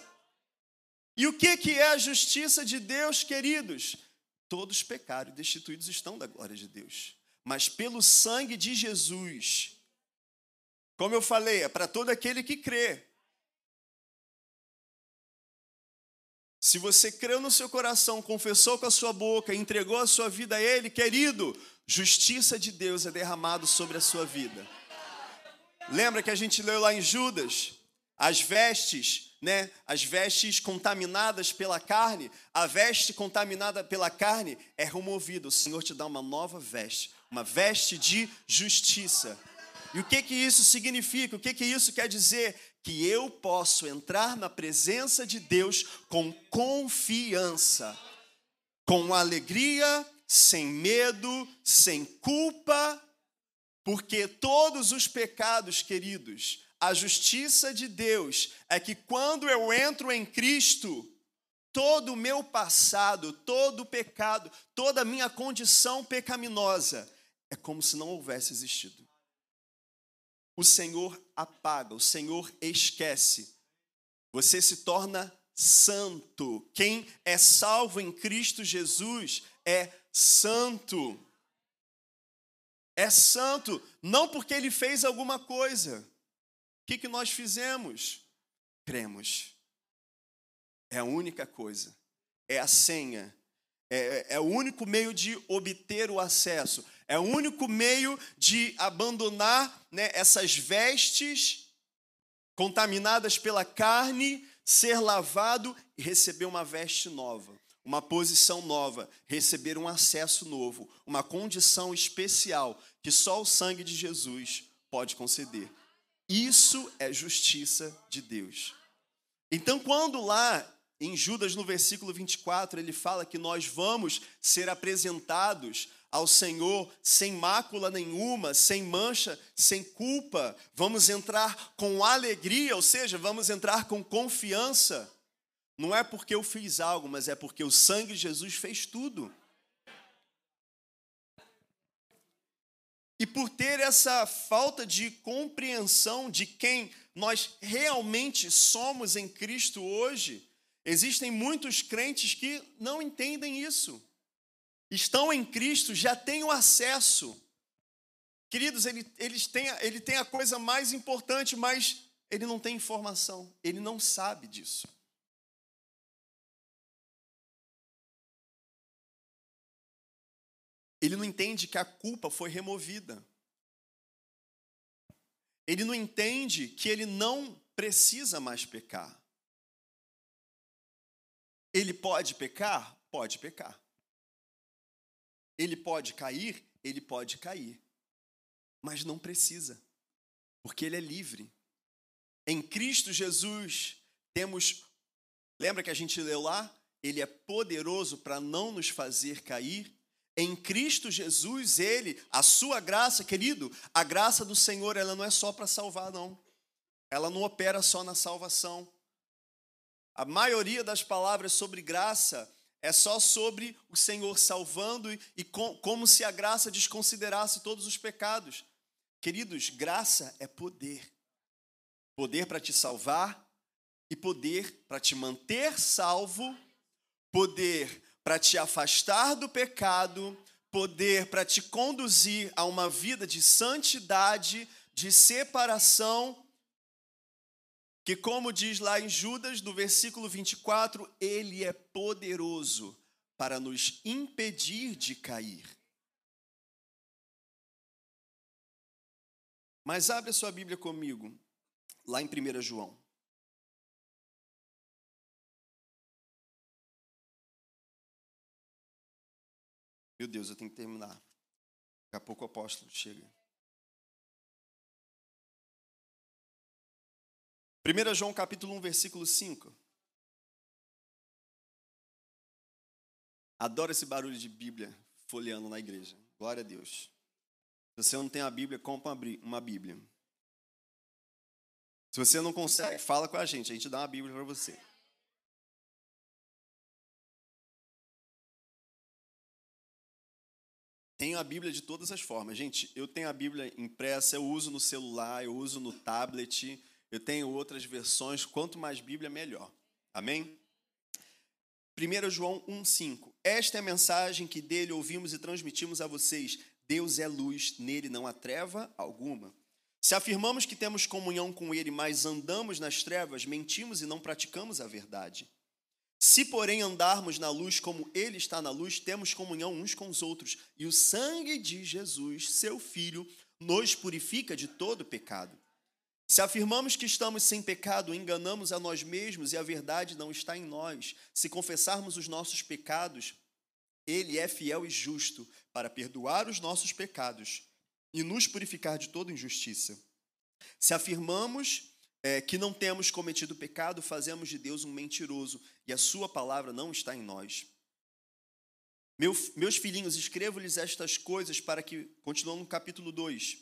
E o que, que é a justiça de Deus, queridos? Todos pecaram e destituídos estão da glória de Deus. Mas pelo sangue de Jesus, como eu falei, é para todo aquele que crê. Se você creu no seu coração, confessou com a sua boca, entregou a sua vida a Ele, querido, justiça de Deus é derramado sobre a sua vida. Lembra que a gente leu lá em Judas? As vestes, né? As vestes contaminadas pela carne, a veste contaminada pela carne é removida. O Senhor te dá uma nova veste, uma veste de justiça. E o que que isso significa? O que que isso quer dizer? que eu posso entrar na presença de Deus com confiança, com alegria, sem medo, sem culpa, porque todos os pecados, queridos, a justiça de Deus é que quando eu entro em Cristo, todo o meu passado, todo o pecado, toda a minha condição pecaminosa é como se não houvesse existido o Senhor apaga, o Senhor esquece. Você se torna santo. Quem é salvo em Cristo Jesus é santo. É santo, não porque ele fez alguma coisa. Que, que nós fizemos? Cremos. É a única coisa. É a senha. É, é o único meio de obter o acesso. É o único meio de abandonar né, essas vestes contaminadas pela carne, ser lavado e receber uma veste nova, uma posição nova, receber um acesso novo, uma condição especial que só o sangue de Jesus pode conceder. Isso é justiça de Deus. Então, quando lá em Judas, no versículo 24, ele fala que nós vamos ser apresentados ao Senhor sem mácula nenhuma, sem mancha, sem culpa. Vamos entrar com alegria, ou seja, vamos entrar com confiança. Não é porque eu fiz algo, mas é porque o sangue de Jesus fez tudo. E por ter essa falta de compreensão de quem nós realmente somos em Cristo hoje, existem muitos crentes que não entendem isso estão em Cristo já têm o acesso. Queridos, ele, eles têm, ele tem a coisa mais importante, mas ele não tem informação, ele não sabe disso. Ele não entende que a culpa foi removida. Ele não entende que ele não precisa mais pecar. Ele pode pecar? Pode pecar. Ele pode cair? Ele pode cair. Mas não precisa, porque ele é livre. Em Cristo Jesus temos. Lembra que a gente leu lá? Ele é poderoso para não nos fazer cair. Em Cristo Jesus, ele, a sua graça, querido, a graça do Senhor, ela não é só para salvar, não. Ela não opera só na salvação. A maioria das palavras sobre graça é só sobre o Senhor salvando e com, como se a graça desconsiderasse todos os pecados. Queridos, graça é poder. Poder para te salvar e poder para te manter salvo, poder para te afastar do pecado, poder para te conduzir a uma vida de santidade, de separação, que, como diz lá em Judas, no versículo 24, ele é poderoso para nos impedir de cair. Mas abre a sua Bíblia comigo, lá em 1 João. Meu Deus, eu tenho que terminar. Daqui a pouco o apóstolo chega. 1 João capítulo 1, versículo 5. Adoro esse barulho de Bíblia folheando na igreja. Glória a Deus. Se você não tem a Bíblia, compra uma Bíblia. Se você não consegue, fala com a gente, a gente dá uma Bíblia para você. Tenho a Bíblia de todas as formas. Gente, eu tenho a Bíblia impressa, eu uso no celular, eu uso no tablet, eu tenho outras versões. Quanto mais Bíblia, melhor. Amém? 1 João 1,5. Esta é a mensagem que dele ouvimos e transmitimos a vocês. Deus é luz, nele não há treva alguma. Se afirmamos que temos comunhão com ele, mas andamos nas trevas, mentimos e não praticamos a verdade. Se, porém, andarmos na luz como Ele está na luz, temos comunhão uns com os outros, e o sangue de Jesus, seu Filho, nos purifica de todo pecado. Se afirmamos que estamos sem pecado, enganamos a nós mesmos e a verdade não está em nós. Se confessarmos os nossos pecados, Ele é fiel e justo para perdoar os nossos pecados e nos purificar de toda injustiça. Se afirmamos é, que não temos cometido pecado, fazemos de Deus um mentiroso e a sua palavra não está em nós. Meu, meus filhinhos, escrevo-lhes estas coisas para que, continuando no capítulo 2,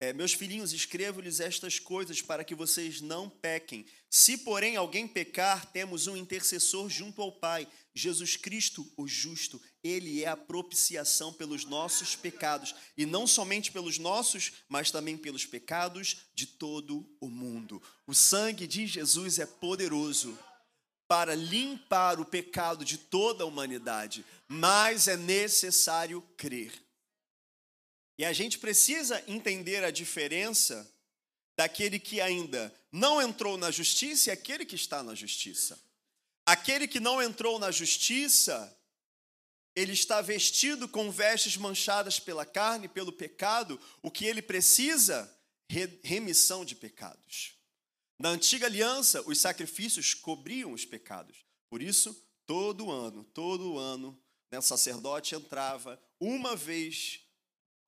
é, meus filhinhos, escrevo-lhes estas coisas para que vocês não pequem. Se, porém, alguém pecar, temos um intercessor junto ao Pai, Jesus Cristo, o justo. Ele é a propiciação pelos nossos pecados, e não somente pelos nossos, mas também pelos pecados de todo o mundo. O sangue de Jesus é poderoso para limpar o pecado de toda a humanidade, mas é necessário crer. E a gente precisa entender a diferença daquele que ainda não entrou na justiça e aquele que está na justiça. Aquele que não entrou na justiça, ele está vestido com vestes manchadas pela carne, pelo pecado, o que ele precisa? Remissão de pecados. Na antiga aliança, os sacrifícios cobriam os pecados. Por isso, todo ano, todo ano, né, o sacerdote entrava uma vez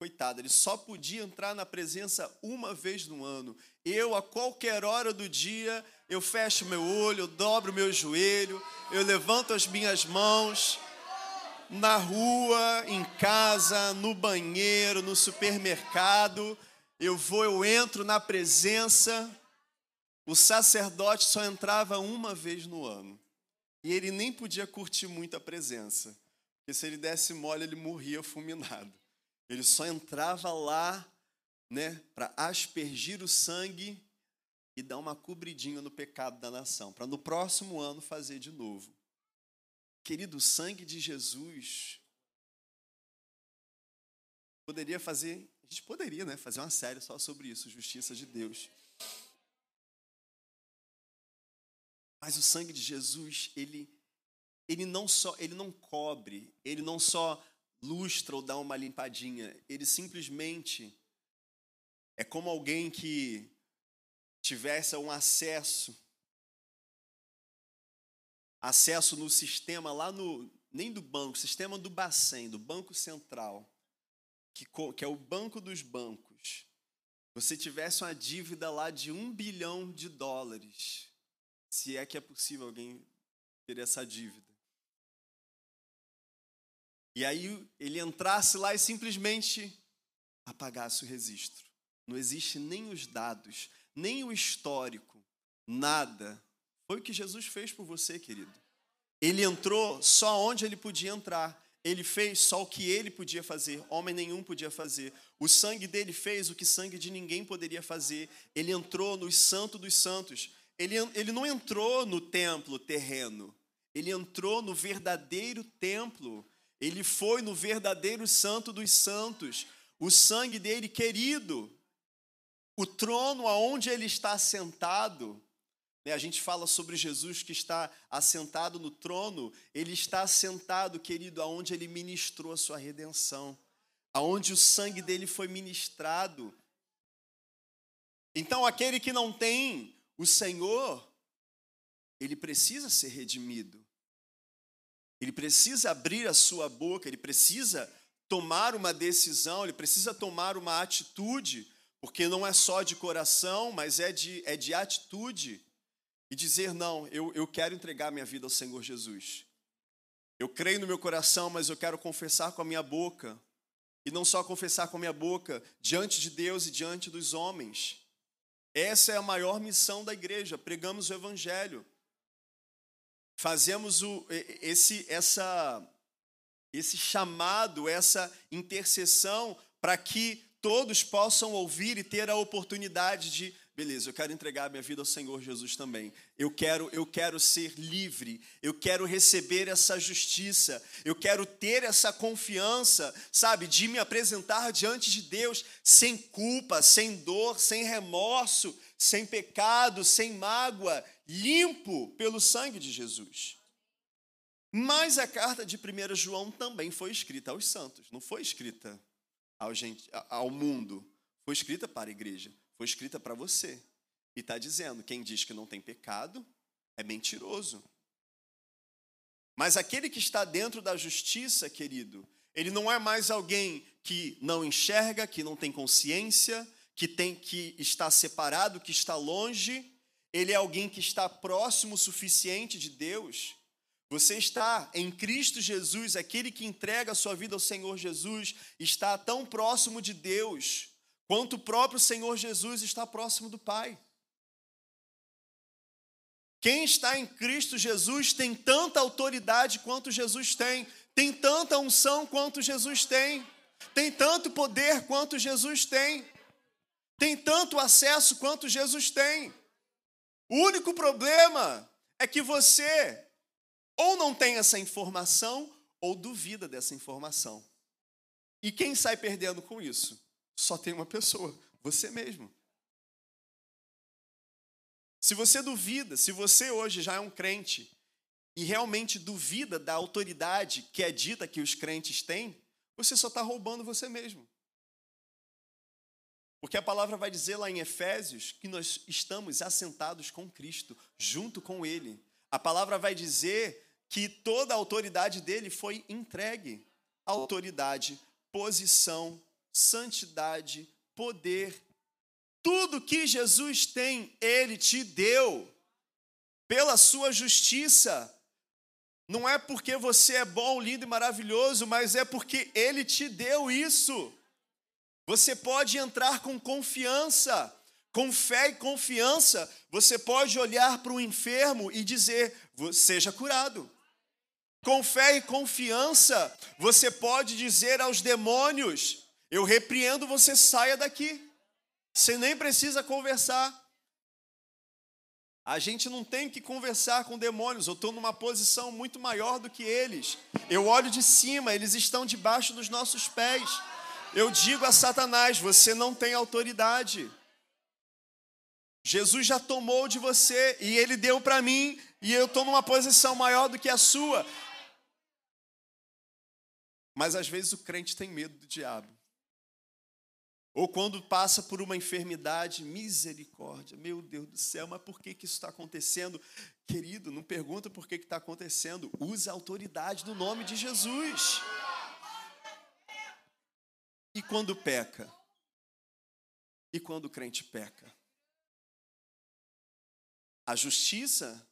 Coitado, ele só podia entrar na presença uma vez no ano. Eu, a qualquer hora do dia, eu fecho meu olho, eu dobro meu joelho, eu levanto as minhas mãos, na rua, em casa, no banheiro, no supermercado, eu vou, eu entro na presença. O sacerdote só entrava uma vez no ano. E ele nem podia curtir muito a presença, porque se ele desse mole, ele morria fulminado. Ele só entrava lá, né, para aspergir o sangue e dar uma cobridinha no pecado da nação, para no próximo ano fazer de novo. Querido, o sangue de Jesus poderia fazer, a gente poderia, né, fazer uma série só sobre isso, justiça de Deus. Mas o sangue de Jesus, ele ele não só, ele não cobre, ele não só lustra ou dá uma limpadinha. Ele simplesmente é como alguém que tivesse um acesso acesso no sistema lá no nem do banco, sistema do Bacen, do Banco Central, que, que é o banco dos bancos. Você tivesse uma dívida lá de um bilhão de dólares, se é que é possível alguém ter essa dívida. E aí ele entrasse lá e simplesmente apagasse o registro. Não existe nem os dados, nem o histórico, nada. Foi o que Jesus fez por você, querido. Ele entrou só onde ele podia entrar. Ele fez só o que ele podia fazer, homem nenhum podia fazer. O sangue dele fez o que sangue de ninguém poderia fazer. Ele entrou no santo dos santos. Ele, ele não entrou no templo terreno. Ele entrou no verdadeiro templo Ele foi no verdadeiro santo dos santos. O sangue dele querido. O trono aonde ele está sentado. Né, a gente fala sobre Jesus que está assentado no trono. Ele está assentado, querido, aonde ele ministrou a sua redenção. Aonde o sangue dele foi ministrado. Então, aquele que não tem o Senhor, ele precisa ser redimido. Ele precisa abrir a sua boca, ele precisa tomar uma decisão, ele precisa tomar uma atitude, porque não é só de coração, mas é de, é de atitude. E dizer: não, eu, eu quero entregar minha vida ao Senhor Jesus. Eu creio no meu coração, mas eu quero confessar com a minha boca. E não só confessar com a minha boca, diante de Deus e diante dos homens. Essa é a maior missão da igreja, pregamos o evangelho. Fazemos o, esse, essa, esse chamado, essa intercessão para que todos possam ouvir e ter a oportunidade de beleza, eu quero entregar minha vida ao Senhor Jesus também. Eu quero, eu quero ser livre. Eu quero receber essa justiça. Eu quero ter essa confiança, sabe, de me apresentar diante de Deus sem culpa, sem dor, sem remorso, sem pecado, sem mágoa, limpo pelo sangue de Jesus. Mas a carta de 1 João também foi escrita aos santos, não foi escrita ao, gente, ao mundo, foi escrita para a igreja. Foi escrita para você. E está dizendo: quem diz que não tem pecado é mentiroso. Mas aquele que está dentro da justiça, querido, ele não é mais alguém que não enxerga, que não tem consciência, que tem que está separado, que está longe. Ele é alguém que está próximo o suficiente de Deus. Você está em Cristo Jesus, aquele que entrega a sua vida ao Senhor Jesus, está tão próximo de Deus quanto o próprio Senhor Jesus está próximo do Pai. Quem está em Cristo Jesus tem tanta autoridade quanto Jesus tem, tem tanta unção quanto Jesus tem, tem tanto poder quanto Jesus tem, tem tanto acesso quanto Jesus tem. O único problema é que você ou não tem essa informação ou duvida dessa informação. E quem sai perdendo com isso? só tem uma pessoa, você mesmo. Se você duvida, se você hoje já é um crente e realmente duvida da autoridade que é dita que os crentes têm, você só está roubando você mesmo. Porque a palavra vai dizer lá em Efésios que nós estamos assentados com Cristo, junto com Ele. A palavra vai dizer que toda a autoridade dele foi entregue. Autoridade, posição, santidade, poder. Tudo que Jesus tem, ele te deu. Pela sua justiça. Não é porque você é bom, lindo e maravilhoso, mas é porque ele te deu isso. Você pode entrar com confiança, com fé e confiança. Você pode olhar para o enfermo e dizer: seja curado. Com fé e confiança, você pode dizer aos demônios: eu repreendo, você saia daqui. Você nem precisa conversar. A gente não tem que conversar com demônios. Eu estou numa posição muito maior do que eles. Eu olho de cima, eles estão debaixo dos nossos pés. Eu digo a Satanás: você não tem autoridade. Jesus já tomou de você e ele deu para mim, e eu estou numa posição maior do que a sua. Mas às vezes o crente tem medo do diabo. Ou quando passa por uma enfermidade, misericórdia, meu Deus do céu, mas por que, que isso está acontecendo? Querido, não pergunta por que está acontecendo, use a autoridade do nome de Jesus. E quando peca? E quando o crente peca? A justiça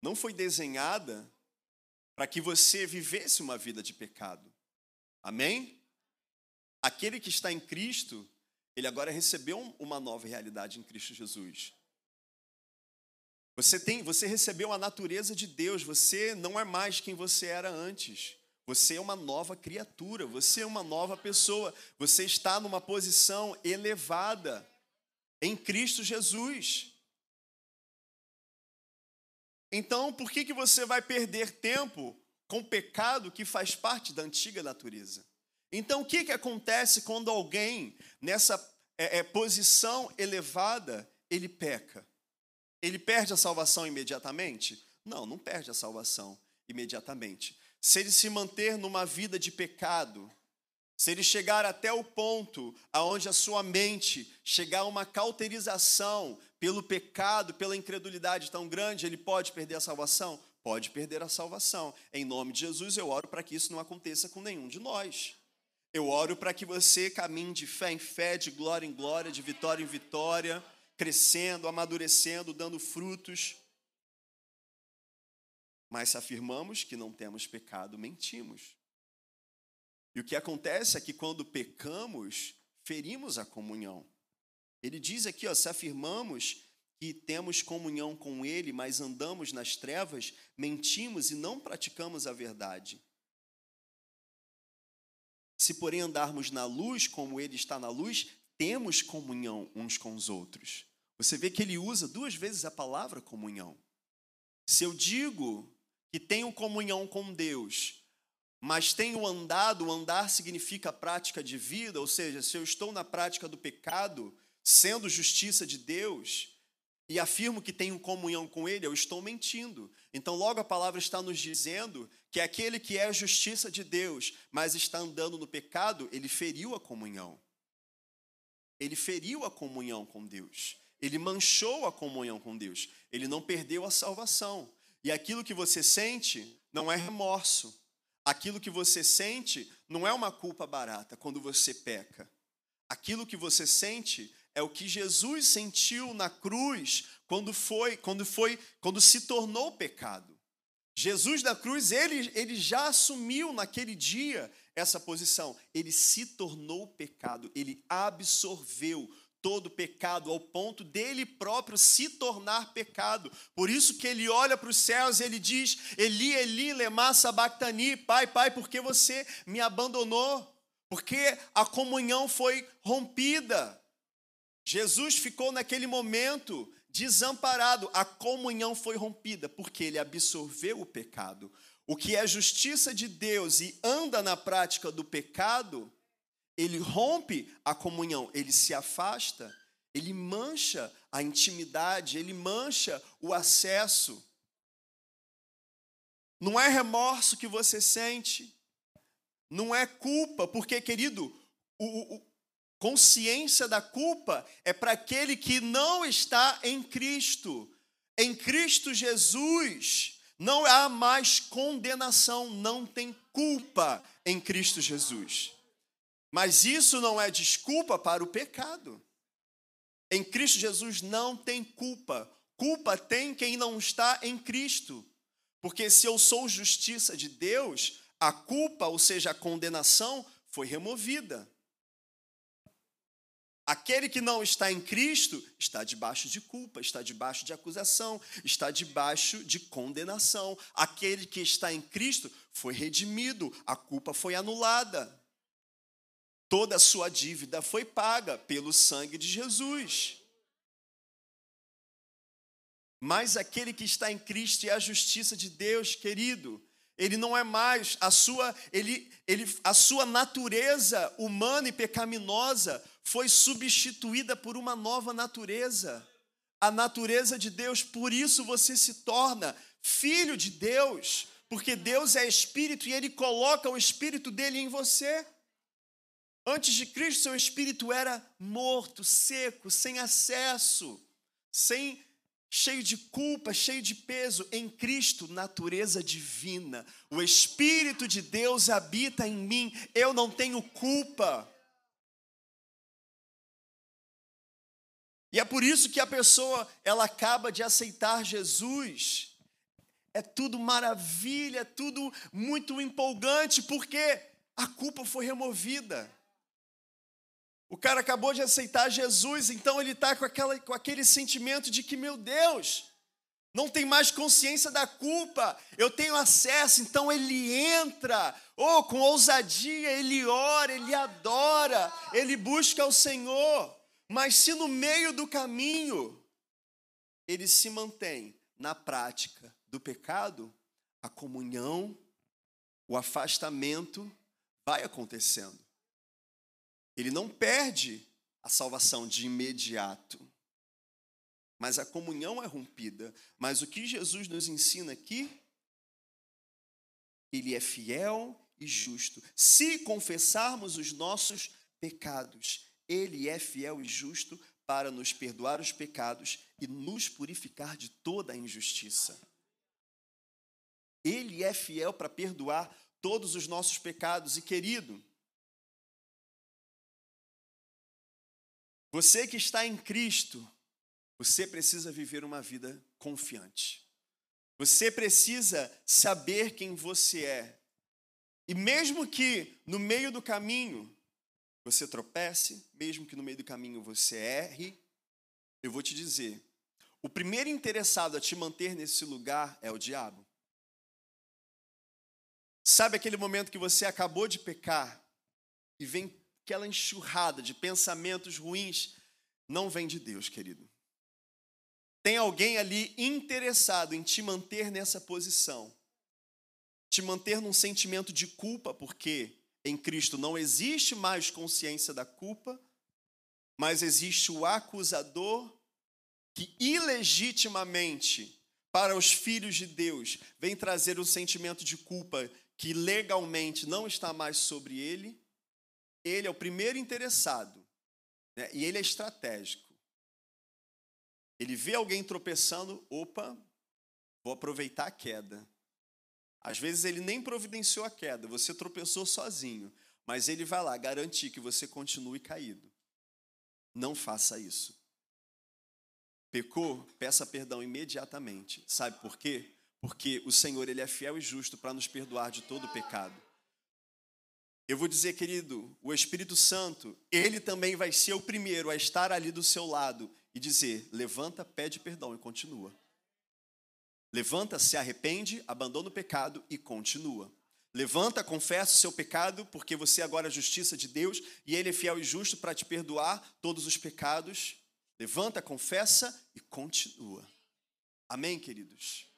não foi desenhada para que você vivesse uma vida de pecado. Amém? Aquele que está em Cristo, ele agora recebeu uma nova realidade em Cristo Jesus. Você tem, você recebeu a natureza de Deus, você não é mais quem você era antes. Você é uma nova criatura, você é uma nova pessoa, você está numa posição elevada em Cristo Jesus. Então, por que, que você vai perder tempo com pecado que faz parte da antiga natureza. Então, o que, que acontece quando alguém, nessa é, é, posição elevada, ele peca? Ele perde a salvação imediatamente? Não, não perde a salvação imediatamente. Se ele se manter numa vida de pecado, se ele chegar até o ponto aonde a sua mente chegar a uma cauterização pelo pecado, pela incredulidade tão grande, ele pode perder a salvação? Pode perder a salvação. Em nome de Jesus, eu oro para que isso não aconteça com nenhum de nós. Eu oro para que você caminhe de fé em fé, de glória em glória, de vitória em vitória, crescendo, amadurecendo, dando frutos. Mas se afirmamos que não temos pecado, mentimos. E o que acontece é que quando pecamos, ferimos a comunhão. Ele diz aqui, ó, se afirmamos que temos comunhão com Ele, mas andamos nas trevas, mentimos e não praticamos a verdade. Se, porém, andarmos na luz, como Ele está na luz, temos comunhão uns com os outros. Você vê que ele usa duas vezes a palavra comunhão. Se eu digo que tenho comunhão com Deus, mas tenho andado, andar significa prática de vida, ou seja, se eu estou na prática do pecado, sendo justiça de Deus, e afirmo que tenho comunhão com Ele, eu estou mentindo. Então, logo a palavra está nos dizendo que aquele que é a justiça de Deus, mas está andando no pecado, ele feriu a comunhão. Ele feriu a comunhão com Deus. Ele manchou a comunhão com Deus. Ele não perdeu a salvação. E aquilo que você sente não é remorso, Aquilo que você sente não é uma culpa barata quando você peca. Aquilo que você sente é o que Jesus sentiu na cruz quando foi, quando foi, quando se tornou pecado. Jesus da cruz, ele, ele já assumiu naquele dia essa posição. Ele se tornou pecado, ele absorveu todo pecado, ao ponto dele próprio se tornar pecado. Por isso que ele olha para os céus e ele diz: Eli, Eli, lema sabachthani, Pai, Pai, por que você me abandonou? Porque a comunhão foi rompida. Jesus ficou naquele momento desamparado, a comunhão foi rompida, porque ele absorveu o pecado. O que é justiça de Deus e anda na prática do pecado, ele rompe a comunhão, ele se afasta, ele mancha a intimidade, ele mancha o acesso. Não é remorso que você sente, não é culpa, porque, querido, o, o consciência da culpa é para aquele que não está em Cristo. Em Cristo Jesus não há mais condenação, não tem culpa em Cristo Jesus. Mas isso não é desculpa para o pecado. Em Cristo Jesus não tem culpa. Culpa tem quem não está em Cristo. Porque se eu sou justiça de Deus, a culpa, ou seja, a condenação, foi removida. Aquele que não está em Cristo está debaixo de culpa, está debaixo de acusação, está debaixo de condenação. Aquele que está em Cristo foi redimido, a culpa foi anulada. Toda a sua dívida foi paga pelo sangue de Jesus. Mas aquele que está em Cristo é a justiça de Deus, querido. Ele não é mais a sua, ele, ele, a sua natureza humana e pecaminosa foi substituída por uma nova natureza, a natureza de Deus. Por isso você se torna filho de Deus, porque Deus é espírito e ele coloca o espírito dele em você. Antes de Cristo, seu espírito era morto, seco, sem acesso, sem cheio de culpa, cheio de peso. Em Cristo, natureza divina. O espírito de Deus habita em mim. Eu não tenho culpa. E é por isso que a pessoa, ela acaba de aceitar Jesus. É tudo maravilha, é tudo muito empolgante, porque a culpa foi removida. O cara acabou de aceitar Jesus, então ele está com, com aquele sentimento de que, meu Deus, não tem mais consciência da culpa, eu tenho acesso, então ele entra, ou oh, com ousadia, ele ora, ele adora, ele busca o Senhor, mas se no meio do caminho ele se mantém na prática do pecado, a comunhão o afastamento vai acontecendo. Ele não perde a salvação de imediato, mas a comunhão é rompida. Mas o que Jesus nos ensina aqui? Ele é fiel e justo. Se confessarmos os nossos pecados, ele é fiel e justo para nos perdoar os pecados e nos purificar de toda a injustiça. Ele é fiel para perdoar todos os nossos pecados. E querido, você que está em Cristo, você precisa viver uma vida confiante. Você precisa saber quem você é. E mesmo que no meio do caminho você tropece, mesmo que no meio do caminho você erre, eu vou te dizer: o primeiro interessado a te manter nesse lugar é o diabo. Sabe aquele momento que você acabou de pecar e vem aquela enxurrada de pensamentos ruins? Não vem de Deus, querido. Tem alguém ali interessado em te manter nessa posição, te manter num sentimento de culpa, porque em Cristo não existe mais consciência da culpa, mas existe o acusador que ilegitimamente para os filhos de Deus vem trazer um sentimento de culpa que legalmente não está mais sobre ele, ele é o primeiro interessado né? e ele é estratégico. Ele vê alguém tropeçando, opa, vou aproveitar a queda. Às vezes ele nem providenciou a queda, você tropeçou sozinho, mas ele vai lá garantir que você continue caído. Não faça isso. Pecou, peça perdão imediatamente. Sabe por quê? Porque o Senhor ele é fiel e justo para nos perdoar de todo o pecado. Eu vou dizer, querido, o Espírito Santo, ele também vai ser o primeiro a estar ali do seu lado e dizer: levanta, pede perdão e continua. Levanta, se arrepende, abandona o pecado e continua. Levanta, confessa o seu pecado, porque você agora é a justiça de Deus e Ele é fiel e justo para te perdoar todos os pecados. Levanta, confessa e continua. Amém, queridos?